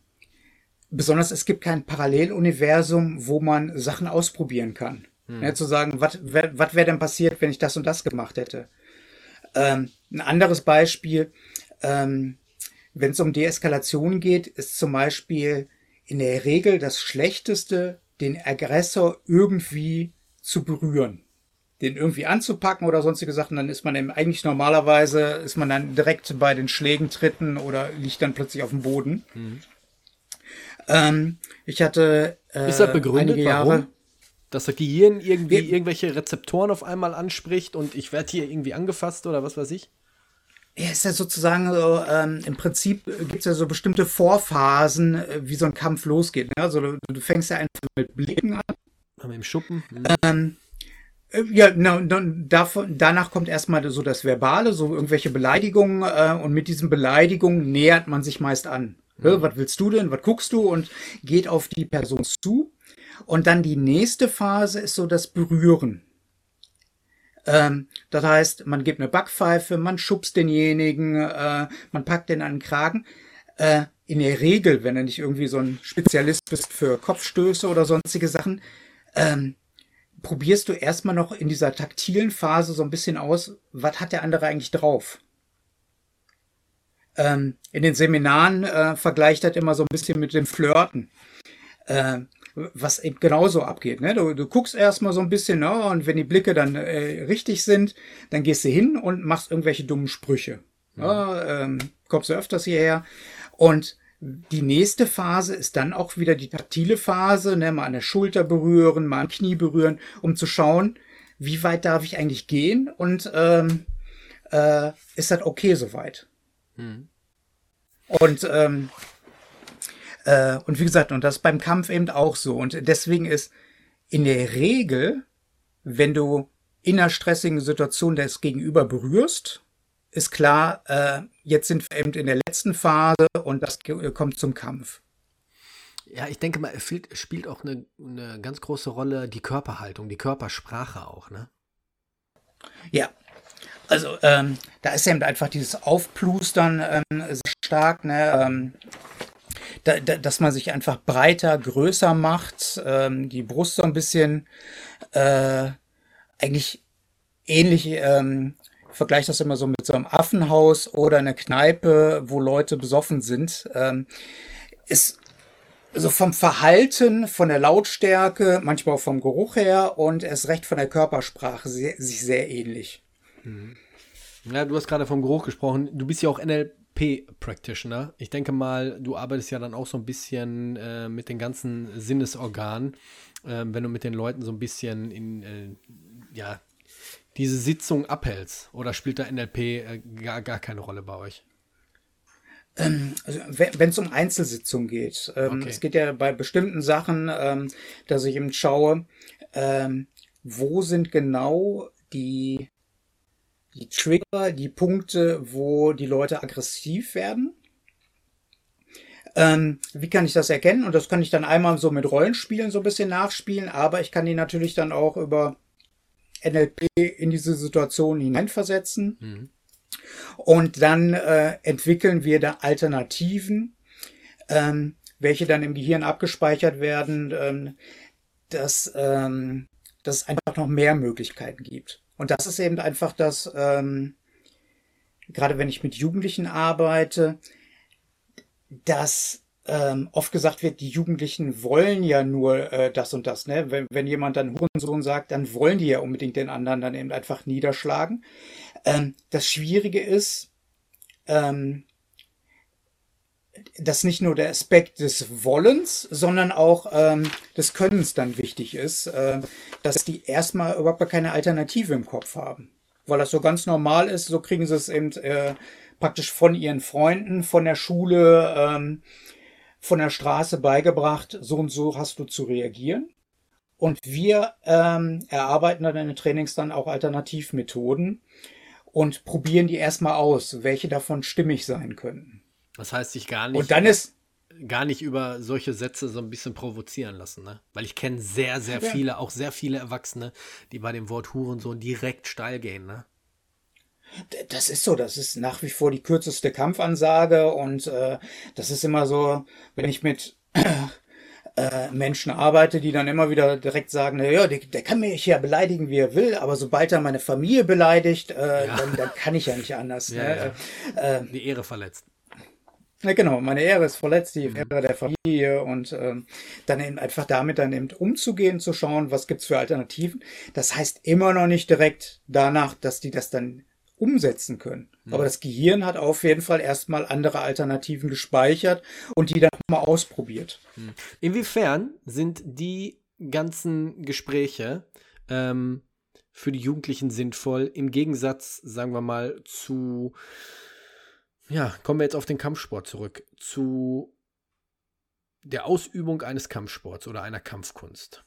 besonders es gibt kein Paralleluniversum, wo man Sachen ausprobieren kann. Hm. Ja, zu sagen, was wäre denn passiert, wenn ich das und das gemacht hätte. Ähm, ein anderes Beispiel, ähm, wenn es um Deeskalation geht, ist zum Beispiel in der Regel das Schlechteste, den Aggressor irgendwie zu berühren. Den irgendwie anzupacken oder sonstige Sachen, dann ist man eben eigentlich normalerweise, ist man dann direkt bei den Schlägen, Tritten oder liegt dann plötzlich auf dem Boden. Mhm. Ähm, ich hatte äh, ist das begründet, Jahre, warum? Dass das Gehirn irgendwie wir, irgendwelche Rezeptoren auf einmal anspricht und ich werde hier irgendwie angefasst oder was weiß ich? Ja, ist ja sozusagen so, ähm, im Prinzip gibt es ja so bestimmte Vorphasen, äh, wie so ein Kampf losgeht. Ne? Also du, du, fängst ja einfach mit Blicken an. Mit dem Schuppen. Mhm. Ähm, äh, ja, na, davon, danach kommt erstmal so das Verbale, so irgendwelche Beleidigungen äh, und mit diesen Beleidigungen nähert man sich meist an. Mhm. Was willst du denn? Was guckst du? Und geht auf die Person zu. Und dann die nächste Phase ist so das Berühren. Ähm, das heißt, man gibt eine Backpfeife, man schubst denjenigen, äh, man packt den an den Kragen. Äh, in der Regel, wenn du nicht irgendwie so ein Spezialist bist für Kopfstöße oder sonstige Sachen, ähm, probierst du erstmal noch in dieser taktilen Phase so ein bisschen aus, was hat der andere eigentlich drauf? Ähm, in den Seminaren äh, vergleicht das immer so ein bisschen mit dem Flirten. Äh, was eben genauso abgeht. Ne? Du, du guckst erstmal so ein bisschen, ne? und wenn die Blicke dann äh, richtig sind, dann gehst du hin und machst irgendwelche dummen Sprüche. Mhm. Ja, ähm, kommst du öfters hierher. Und die nächste Phase ist dann auch wieder die taktile Phase, ne? mal an der Schulter berühren, mal am Knie berühren, um zu schauen, wie weit darf ich eigentlich gehen und ähm, äh, ist das okay soweit? Mhm. Und ähm, äh, und wie gesagt, und das beim Kampf eben auch so. Und deswegen ist in der Regel, wenn du in einer stressigen Situation das Gegenüber berührst, ist klar, äh, jetzt sind wir eben in der letzten Phase und das kommt zum Kampf. Ja, ich denke mal, es spielt auch eine, eine ganz große Rolle die Körperhaltung, die Körpersprache auch, ne? Ja, also ähm, da ist eben einfach dieses Aufplustern ähm, sehr stark. Ne? Ähm, da, da, dass man sich einfach breiter, größer macht, ähm, die Brust so ein bisschen äh, eigentlich ähnlich, ähm, vergleiche das immer so mit so einem Affenhaus oder einer Kneipe, wo Leute besoffen sind. Ähm, ist so vom Verhalten, von der Lautstärke, manchmal auch vom Geruch her und erst recht von der Körpersprache sehr, sich sehr ähnlich. Mhm. Ja, du hast gerade vom Geruch gesprochen. Du bist ja auch NLP P-Practitioner. Ich denke mal, du arbeitest ja dann auch so ein bisschen äh, mit den ganzen Sinnesorganen, äh, wenn du mit den Leuten so ein bisschen in, äh, ja, diese Sitzung abhältst. Oder spielt da NLP äh, gar, gar keine Rolle bei euch? Ähm, also, wenn es um Einzelsitzungen geht. Ähm, okay. Es geht ja bei bestimmten Sachen, ähm, dass ich eben schaue, ähm, wo sind genau die die Trigger, die Punkte, wo die Leute aggressiv werden. Ähm, wie kann ich das erkennen? Und das kann ich dann einmal so mit Rollenspielen so ein bisschen nachspielen, aber ich kann die natürlich dann auch über NLP in diese Situation hineinversetzen. Mhm. Und dann äh, entwickeln wir da Alternativen, ähm, welche dann im Gehirn abgespeichert werden, ähm, dass, ähm, dass es einfach noch mehr Möglichkeiten gibt. Und das ist eben einfach das, ähm, gerade wenn ich mit Jugendlichen arbeite, dass ähm, oft gesagt wird, die Jugendlichen wollen ja nur äh, das und das. Ne? Wenn, wenn jemand dann Hurensohn sagt, dann wollen die ja unbedingt den anderen dann eben einfach niederschlagen. Ähm, das Schwierige ist, ähm, dass nicht nur der Aspekt des Wollens, sondern auch ähm, des Könnens dann wichtig ist, äh, dass die erstmal überhaupt keine Alternative im Kopf haben. Weil das so ganz normal ist, so kriegen sie es eben äh, praktisch von ihren Freunden, von der Schule, ähm, von der Straße beigebracht, so und so hast du zu reagieren. Und wir ähm, erarbeiten dann in den Trainings dann auch Alternativmethoden und probieren die erstmal aus, welche davon stimmig sein könnten. Das heißt, sich gar nicht. Und dann ist. Gar nicht über solche Sätze so ein bisschen provozieren lassen, ne? Weil ich kenne sehr, sehr ja. viele, auch sehr viele Erwachsene, die bei dem Wort Hurensohn direkt steil gehen, ne? Das ist so, das ist nach wie vor die kürzeste Kampfansage und äh, das ist immer so, wenn ich mit äh, Menschen arbeite, die dann immer wieder direkt sagen, naja, der, der kann mich ja beleidigen, wie er will, aber sobald er meine Familie beleidigt, äh, ja. dann, dann, kann ich ja nicht anders. *laughs* Ja, ne? ja. Äh, die Ehre verletzt. Ja, genau, meine Ehre ist verletzt, die mhm. Ehre der Familie und ähm, dann eben einfach damit dann eben umzugehen, zu schauen, was gibt's für Alternativen. Das heißt immer noch nicht direkt danach, dass die das dann umsetzen können. Mhm. Aber das Gehirn hat auf jeden Fall erstmal andere Alternativen gespeichert und die dann mal ausprobiert. Mhm. Inwiefern sind die ganzen Gespräche ähm, für die Jugendlichen sinnvoll im Gegensatz, sagen wir mal, zu ja, kommen wir jetzt auf den Kampfsport zurück. Zu der Ausübung eines Kampfsports oder einer Kampfkunst.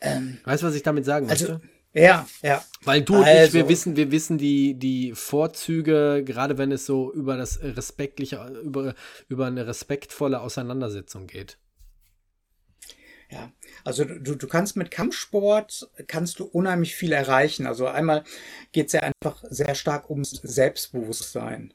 Ähm, weißt du, was ich damit sagen also, möchte? Ja, ja. Weil du und also. ich, wir also wissen, wir wissen die, die Vorzüge, gerade wenn es so über das respektliche, über, über eine respektvolle Auseinandersetzung geht. Ja, also du, du kannst mit Kampfsport kannst du unheimlich viel erreichen. Also einmal geht es ja einfach sehr stark ums Selbstbewusstsein.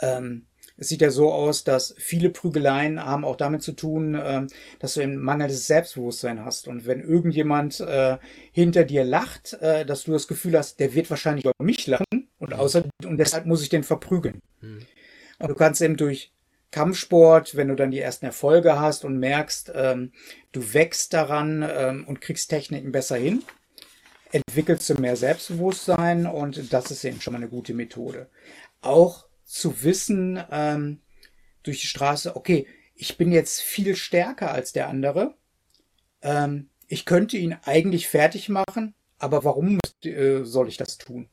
Ähm, es sieht ja so aus, dass viele Prügeleien haben auch damit zu tun, äh, dass du ein mangelndes Selbstbewusstsein hast. Und wenn irgendjemand äh, hinter dir lacht, äh, dass du das Gefühl hast, der wird wahrscheinlich über mich lachen und außer und deshalb muss ich den verprügeln. Mhm. Und du kannst eben durch Kampfsport, wenn du dann die ersten Erfolge hast und merkst, ähm, du wächst daran ähm, und kriegst Techniken besser hin, entwickelst du mehr Selbstbewusstsein und das ist eben schon mal eine gute Methode. Auch zu wissen ähm, durch die Straße, okay, ich bin jetzt viel stärker als der andere. Ähm, ich könnte ihn eigentlich fertig machen, aber warum äh, soll ich das tun?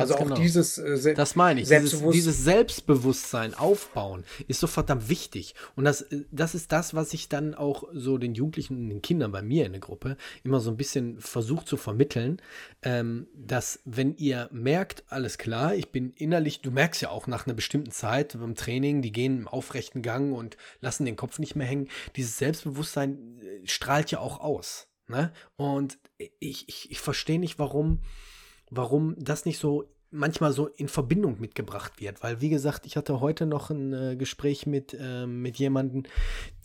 Also auch genau. dieses äh, Das meine ich, Selbstbewusst dieses, dieses, Selbstbewusstsein aufbauen ist so verdammt wichtig. Und das, äh, das ist das, was ich dann auch so den Jugendlichen und den Kindern bei mir in der Gruppe immer so ein bisschen versucht zu vermitteln, ähm, dass wenn ihr merkt, alles klar, ich bin innerlich, du merkst ja auch nach einer bestimmten Zeit beim Training, die gehen im aufrechten Gang und lassen den Kopf nicht mehr hängen, dieses Selbstbewusstsein äh, strahlt ja auch aus. Ne? Und ich, ich, ich verstehe nicht, warum warum das nicht so manchmal so in Verbindung mitgebracht wird. Weil, wie gesagt, ich hatte heute noch ein äh, Gespräch mit, äh, mit jemandem,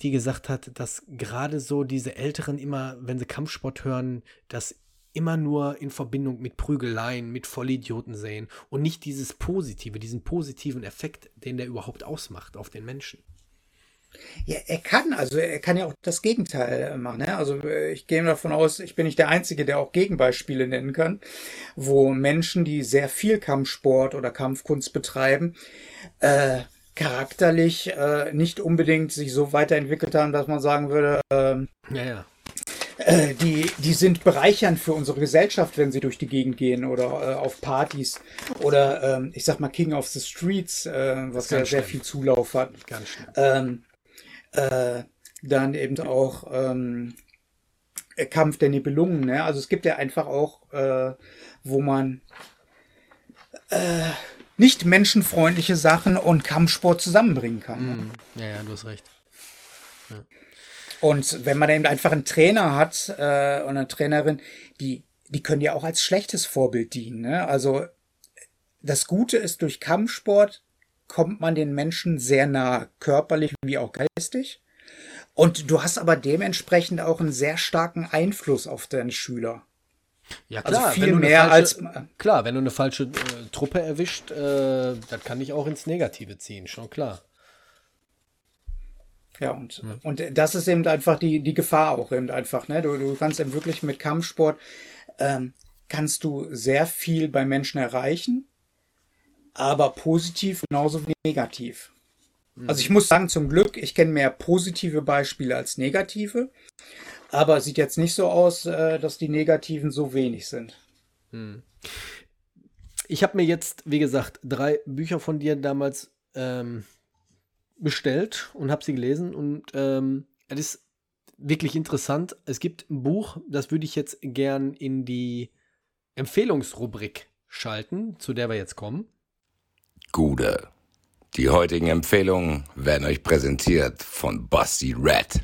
die gesagt hat, dass gerade so diese Älteren immer, wenn sie Kampfsport hören, das immer nur in Verbindung mit Prügeleien, mit Vollidioten sehen und nicht dieses Positive, diesen positiven Effekt, den der überhaupt ausmacht auf den Menschen. Ja, er kann, also er kann ja auch das Gegenteil machen. Ne? Also äh, ich gehe davon aus, ich bin nicht der Einzige, der auch Gegenbeispiele nennen kann, wo Menschen, die sehr viel Kampfsport oder Kampfkunst betreiben, äh, charakterlich äh, nicht unbedingt sich so weiterentwickelt haben, dass man sagen würde, ähm, ja, ja. Äh, die, die sind bereichernd für unsere Gesellschaft, wenn sie durch die Gegend gehen oder äh, auf Partys oder ähm, ich sag mal King of the Streets, äh, was ja sehr viel Zulauf hat. Ganz schön. Ähm, äh, dann eben auch ähm, Kampf der Nibelungen. Ne? Also es gibt ja einfach auch, äh, wo man äh, nicht menschenfreundliche Sachen und Kampfsport zusammenbringen kann. Mm, ja, ja, du hast recht. Ja. Und wenn man eben einfach einen Trainer hat äh, und eine Trainerin, die, die können ja auch als schlechtes Vorbild dienen. Ne? Also das Gute ist, durch Kampfsport kommt man den Menschen sehr nah, körperlich wie auch geistig. Und du hast aber dementsprechend auch einen sehr starken Einfluss auf deine Schüler. Ja also klar, also viel mehr falsche, als klar, wenn du eine falsche äh, Truppe erwischt, äh, das kann dich auch ins Negative ziehen, schon klar. Ja, und, ja. und das ist eben einfach die, die Gefahr auch eben einfach, ne? Du, du kannst eben wirklich mit Kampfsport, ähm, kannst du sehr viel bei Menschen erreichen, aber positiv genauso wie negativ. Mhm. Also ich muss sagen, zum Glück, ich kenne mehr positive Beispiele als negative, aber sieht jetzt nicht so aus, äh, dass die negativen so wenig sind. Mhm. Ich habe mir jetzt, wie gesagt, drei Bücher von dir damals ähm, bestellt und habe sie gelesen und ähm, es ist wirklich interessant. Es gibt ein Buch, das würde ich jetzt gern in die Empfehlungsrubrik schalten, zu der wir jetzt kommen. Gude. Die heutigen Empfehlungen werden euch präsentiert von Basti Red.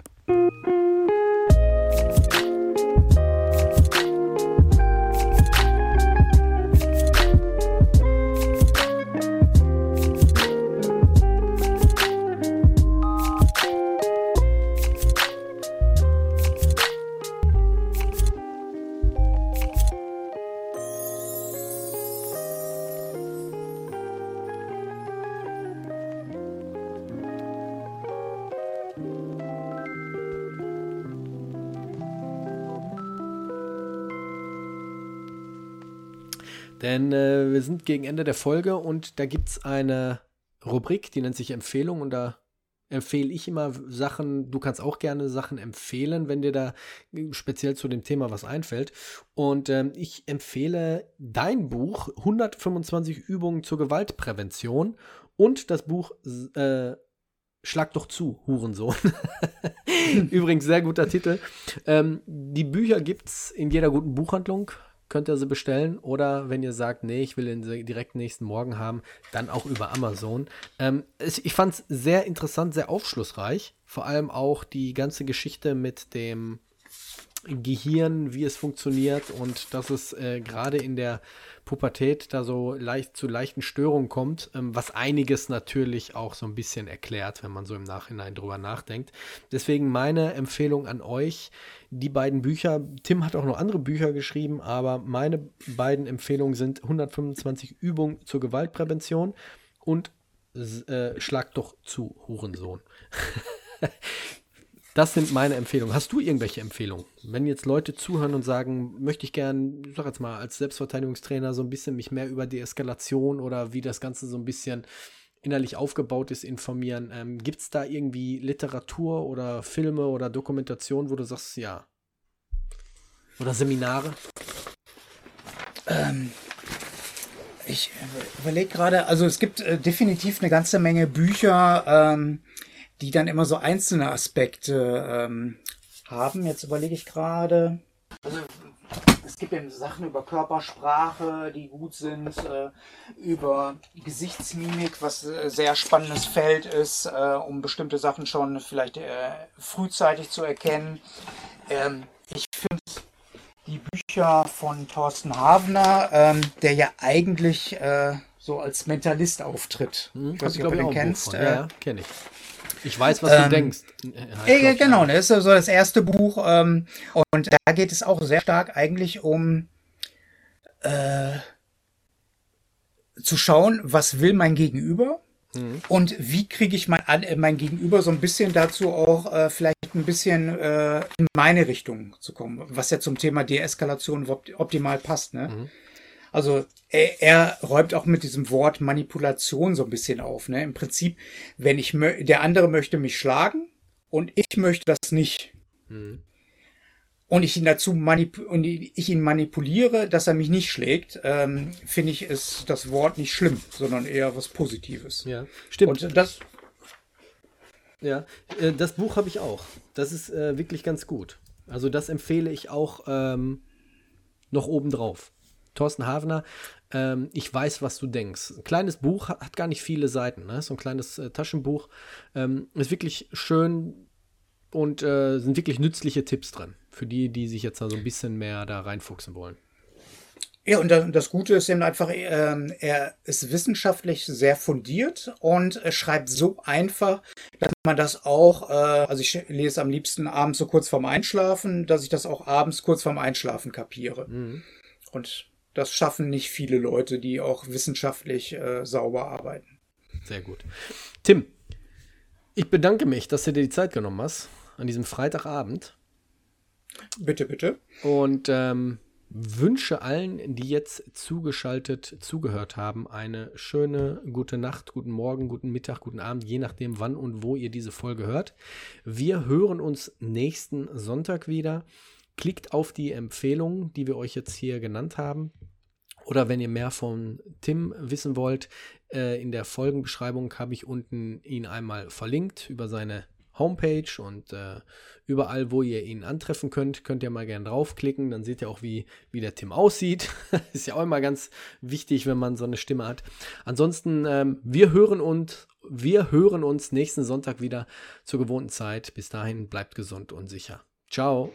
Denn äh, wir sind gegen Ende der Folge und da gibt es eine Rubrik, die nennt sich Empfehlung und da empfehle ich immer Sachen, du kannst auch gerne Sachen empfehlen, wenn dir da speziell zu dem Thema was einfällt. Und ähm, ich empfehle dein Buch 125 Übungen zur Gewaltprävention und das Buch äh, Schlag doch zu, Hurensohn. *laughs* Übrigens sehr guter Titel. Ähm, die Bücher gibt es in jeder guten Buchhandlung könnt ihr sie bestellen. Oder wenn ihr sagt, nee, ich will den direkt nächsten Morgen haben, dann auch über Amazon. Ähm, ich fand es sehr interessant, sehr aufschlussreich. Vor allem auch die ganze Geschichte mit dem Gehirn, wie es funktioniert und dass es äh, gerade in der Pubertät da so leicht zu leichten Störungen kommt, ähm, was einiges natürlich auch so ein bisschen erklärt, wenn man so im Nachhinein drüber nachdenkt. Deswegen meine Empfehlung an euch, die beiden Bücher, Tim hat auch noch andere Bücher geschrieben, aber meine beiden Empfehlungen sind 125 Übungen zur Gewaltprävention und äh, Schlag doch zu, Hurensohn. *laughs* Das sind meine Empfehlungen. Hast du irgendwelche Empfehlungen? Wenn jetzt Leute zuhören und sagen, möchte ich gern, ich sag jetzt mal, als Selbstverteidigungstrainer so ein bisschen mich mehr über Deeskalation oder wie das Ganze so ein bisschen innerlich aufgebaut ist, informieren. Ähm, Gibt es da irgendwie Literatur oder Filme oder Dokumentation, wo du sagst, ja? Oder Seminare? Ähm, ich überlege gerade, also es gibt äh, definitiv eine ganze Menge Bücher, ähm, die dann immer so einzelne Aspekte ähm, haben. Jetzt überlege ich gerade. Also es gibt eben Sachen über Körpersprache, die gut sind, äh, über Gesichtsmimik, was äh, sehr spannendes Feld ist, äh, um bestimmte Sachen schon vielleicht äh, frühzeitig zu erkennen. Ähm, ich finde die Bücher von Thorsten Havner, ähm, der ja eigentlich äh, so als Mentalist auftritt. Hm, ich weiß nicht, ob du den kennst. Ja, ja kenne ich. Ich weiß, was ähm, du denkst. Äh, genau, das ist so das erste Buch. Ähm, und da geht es auch sehr stark eigentlich um äh, zu schauen, was will mein Gegenüber mhm. und wie kriege ich mein, mein Gegenüber so ein bisschen dazu auch äh, vielleicht ein bisschen äh, in meine Richtung zu kommen, was ja zum Thema Deeskalation optimal passt. Ne? Mhm. Also er, er räumt auch mit diesem Wort Manipulation so ein bisschen auf. Ne? Im Prinzip, wenn ich der andere möchte mich schlagen und ich möchte das nicht. Mhm. Und ich ihn dazu manip und ich ihn manipuliere, dass er mich nicht schlägt, ähm, finde ich ist das Wort nicht schlimm, sondern eher was Positives. Ja, stimmt. Und das ja, äh, das Buch habe ich auch. Das ist äh, wirklich ganz gut. Also das empfehle ich auch ähm, noch obendrauf. Thorsten Havner, ähm, Ich weiß, was du denkst. Ein kleines Buch, hat, hat gar nicht viele Seiten, ne? so ein kleines äh, Taschenbuch. Ähm, ist wirklich schön und äh, sind wirklich nützliche Tipps drin. Für die, die sich jetzt so ein bisschen mehr da reinfuchsen wollen. Ja, und das Gute ist eben einfach, ähm, er ist wissenschaftlich sehr fundiert und schreibt so einfach, dass man das auch, äh, also ich lese am liebsten abends so kurz vorm Einschlafen, dass ich das auch abends kurz vorm Einschlafen kapiere. Mhm. Und das schaffen nicht viele Leute, die auch wissenschaftlich äh, sauber arbeiten. Sehr gut. Tim, ich bedanke mich, dass du dir die Zeit genommen hast an diesem Freitagabend. Bitte, bitte. Und ähm, wünsche allen, die jetzt zugeschaltet, zugehört haben, eine schöne gute Nacht, guten Morgen, guten Mittag, guten Abend, je nachdem, wann und wo ihr diese Folge hört. Wir hören uns nächsten Sonntag wieder. Klickt auf die Empfehlungen, die wir euch jetzt hier genannt haben. Oder wenn ihr mehr von Tim wissen wollt, äh, in der Folgenbeschreibung habe ich unten ihn einmal verlinkt über seine Homepage und äh, überall, wo ihr ihn antreffen könnt, könnt ihr mal gerne draufklicken. Dann seht ihr auch, wie, wie der Tim aussieht. *laughs* Ist ja auch immer ganz wichtig, wenn man so eine Stimme hat. Ansonsten, ähm, wir hören und wir hören uns nächsten Sonntag wieder zur gewohnten Zeit. Bis dahin bleibt gesund und sicher. Ciao.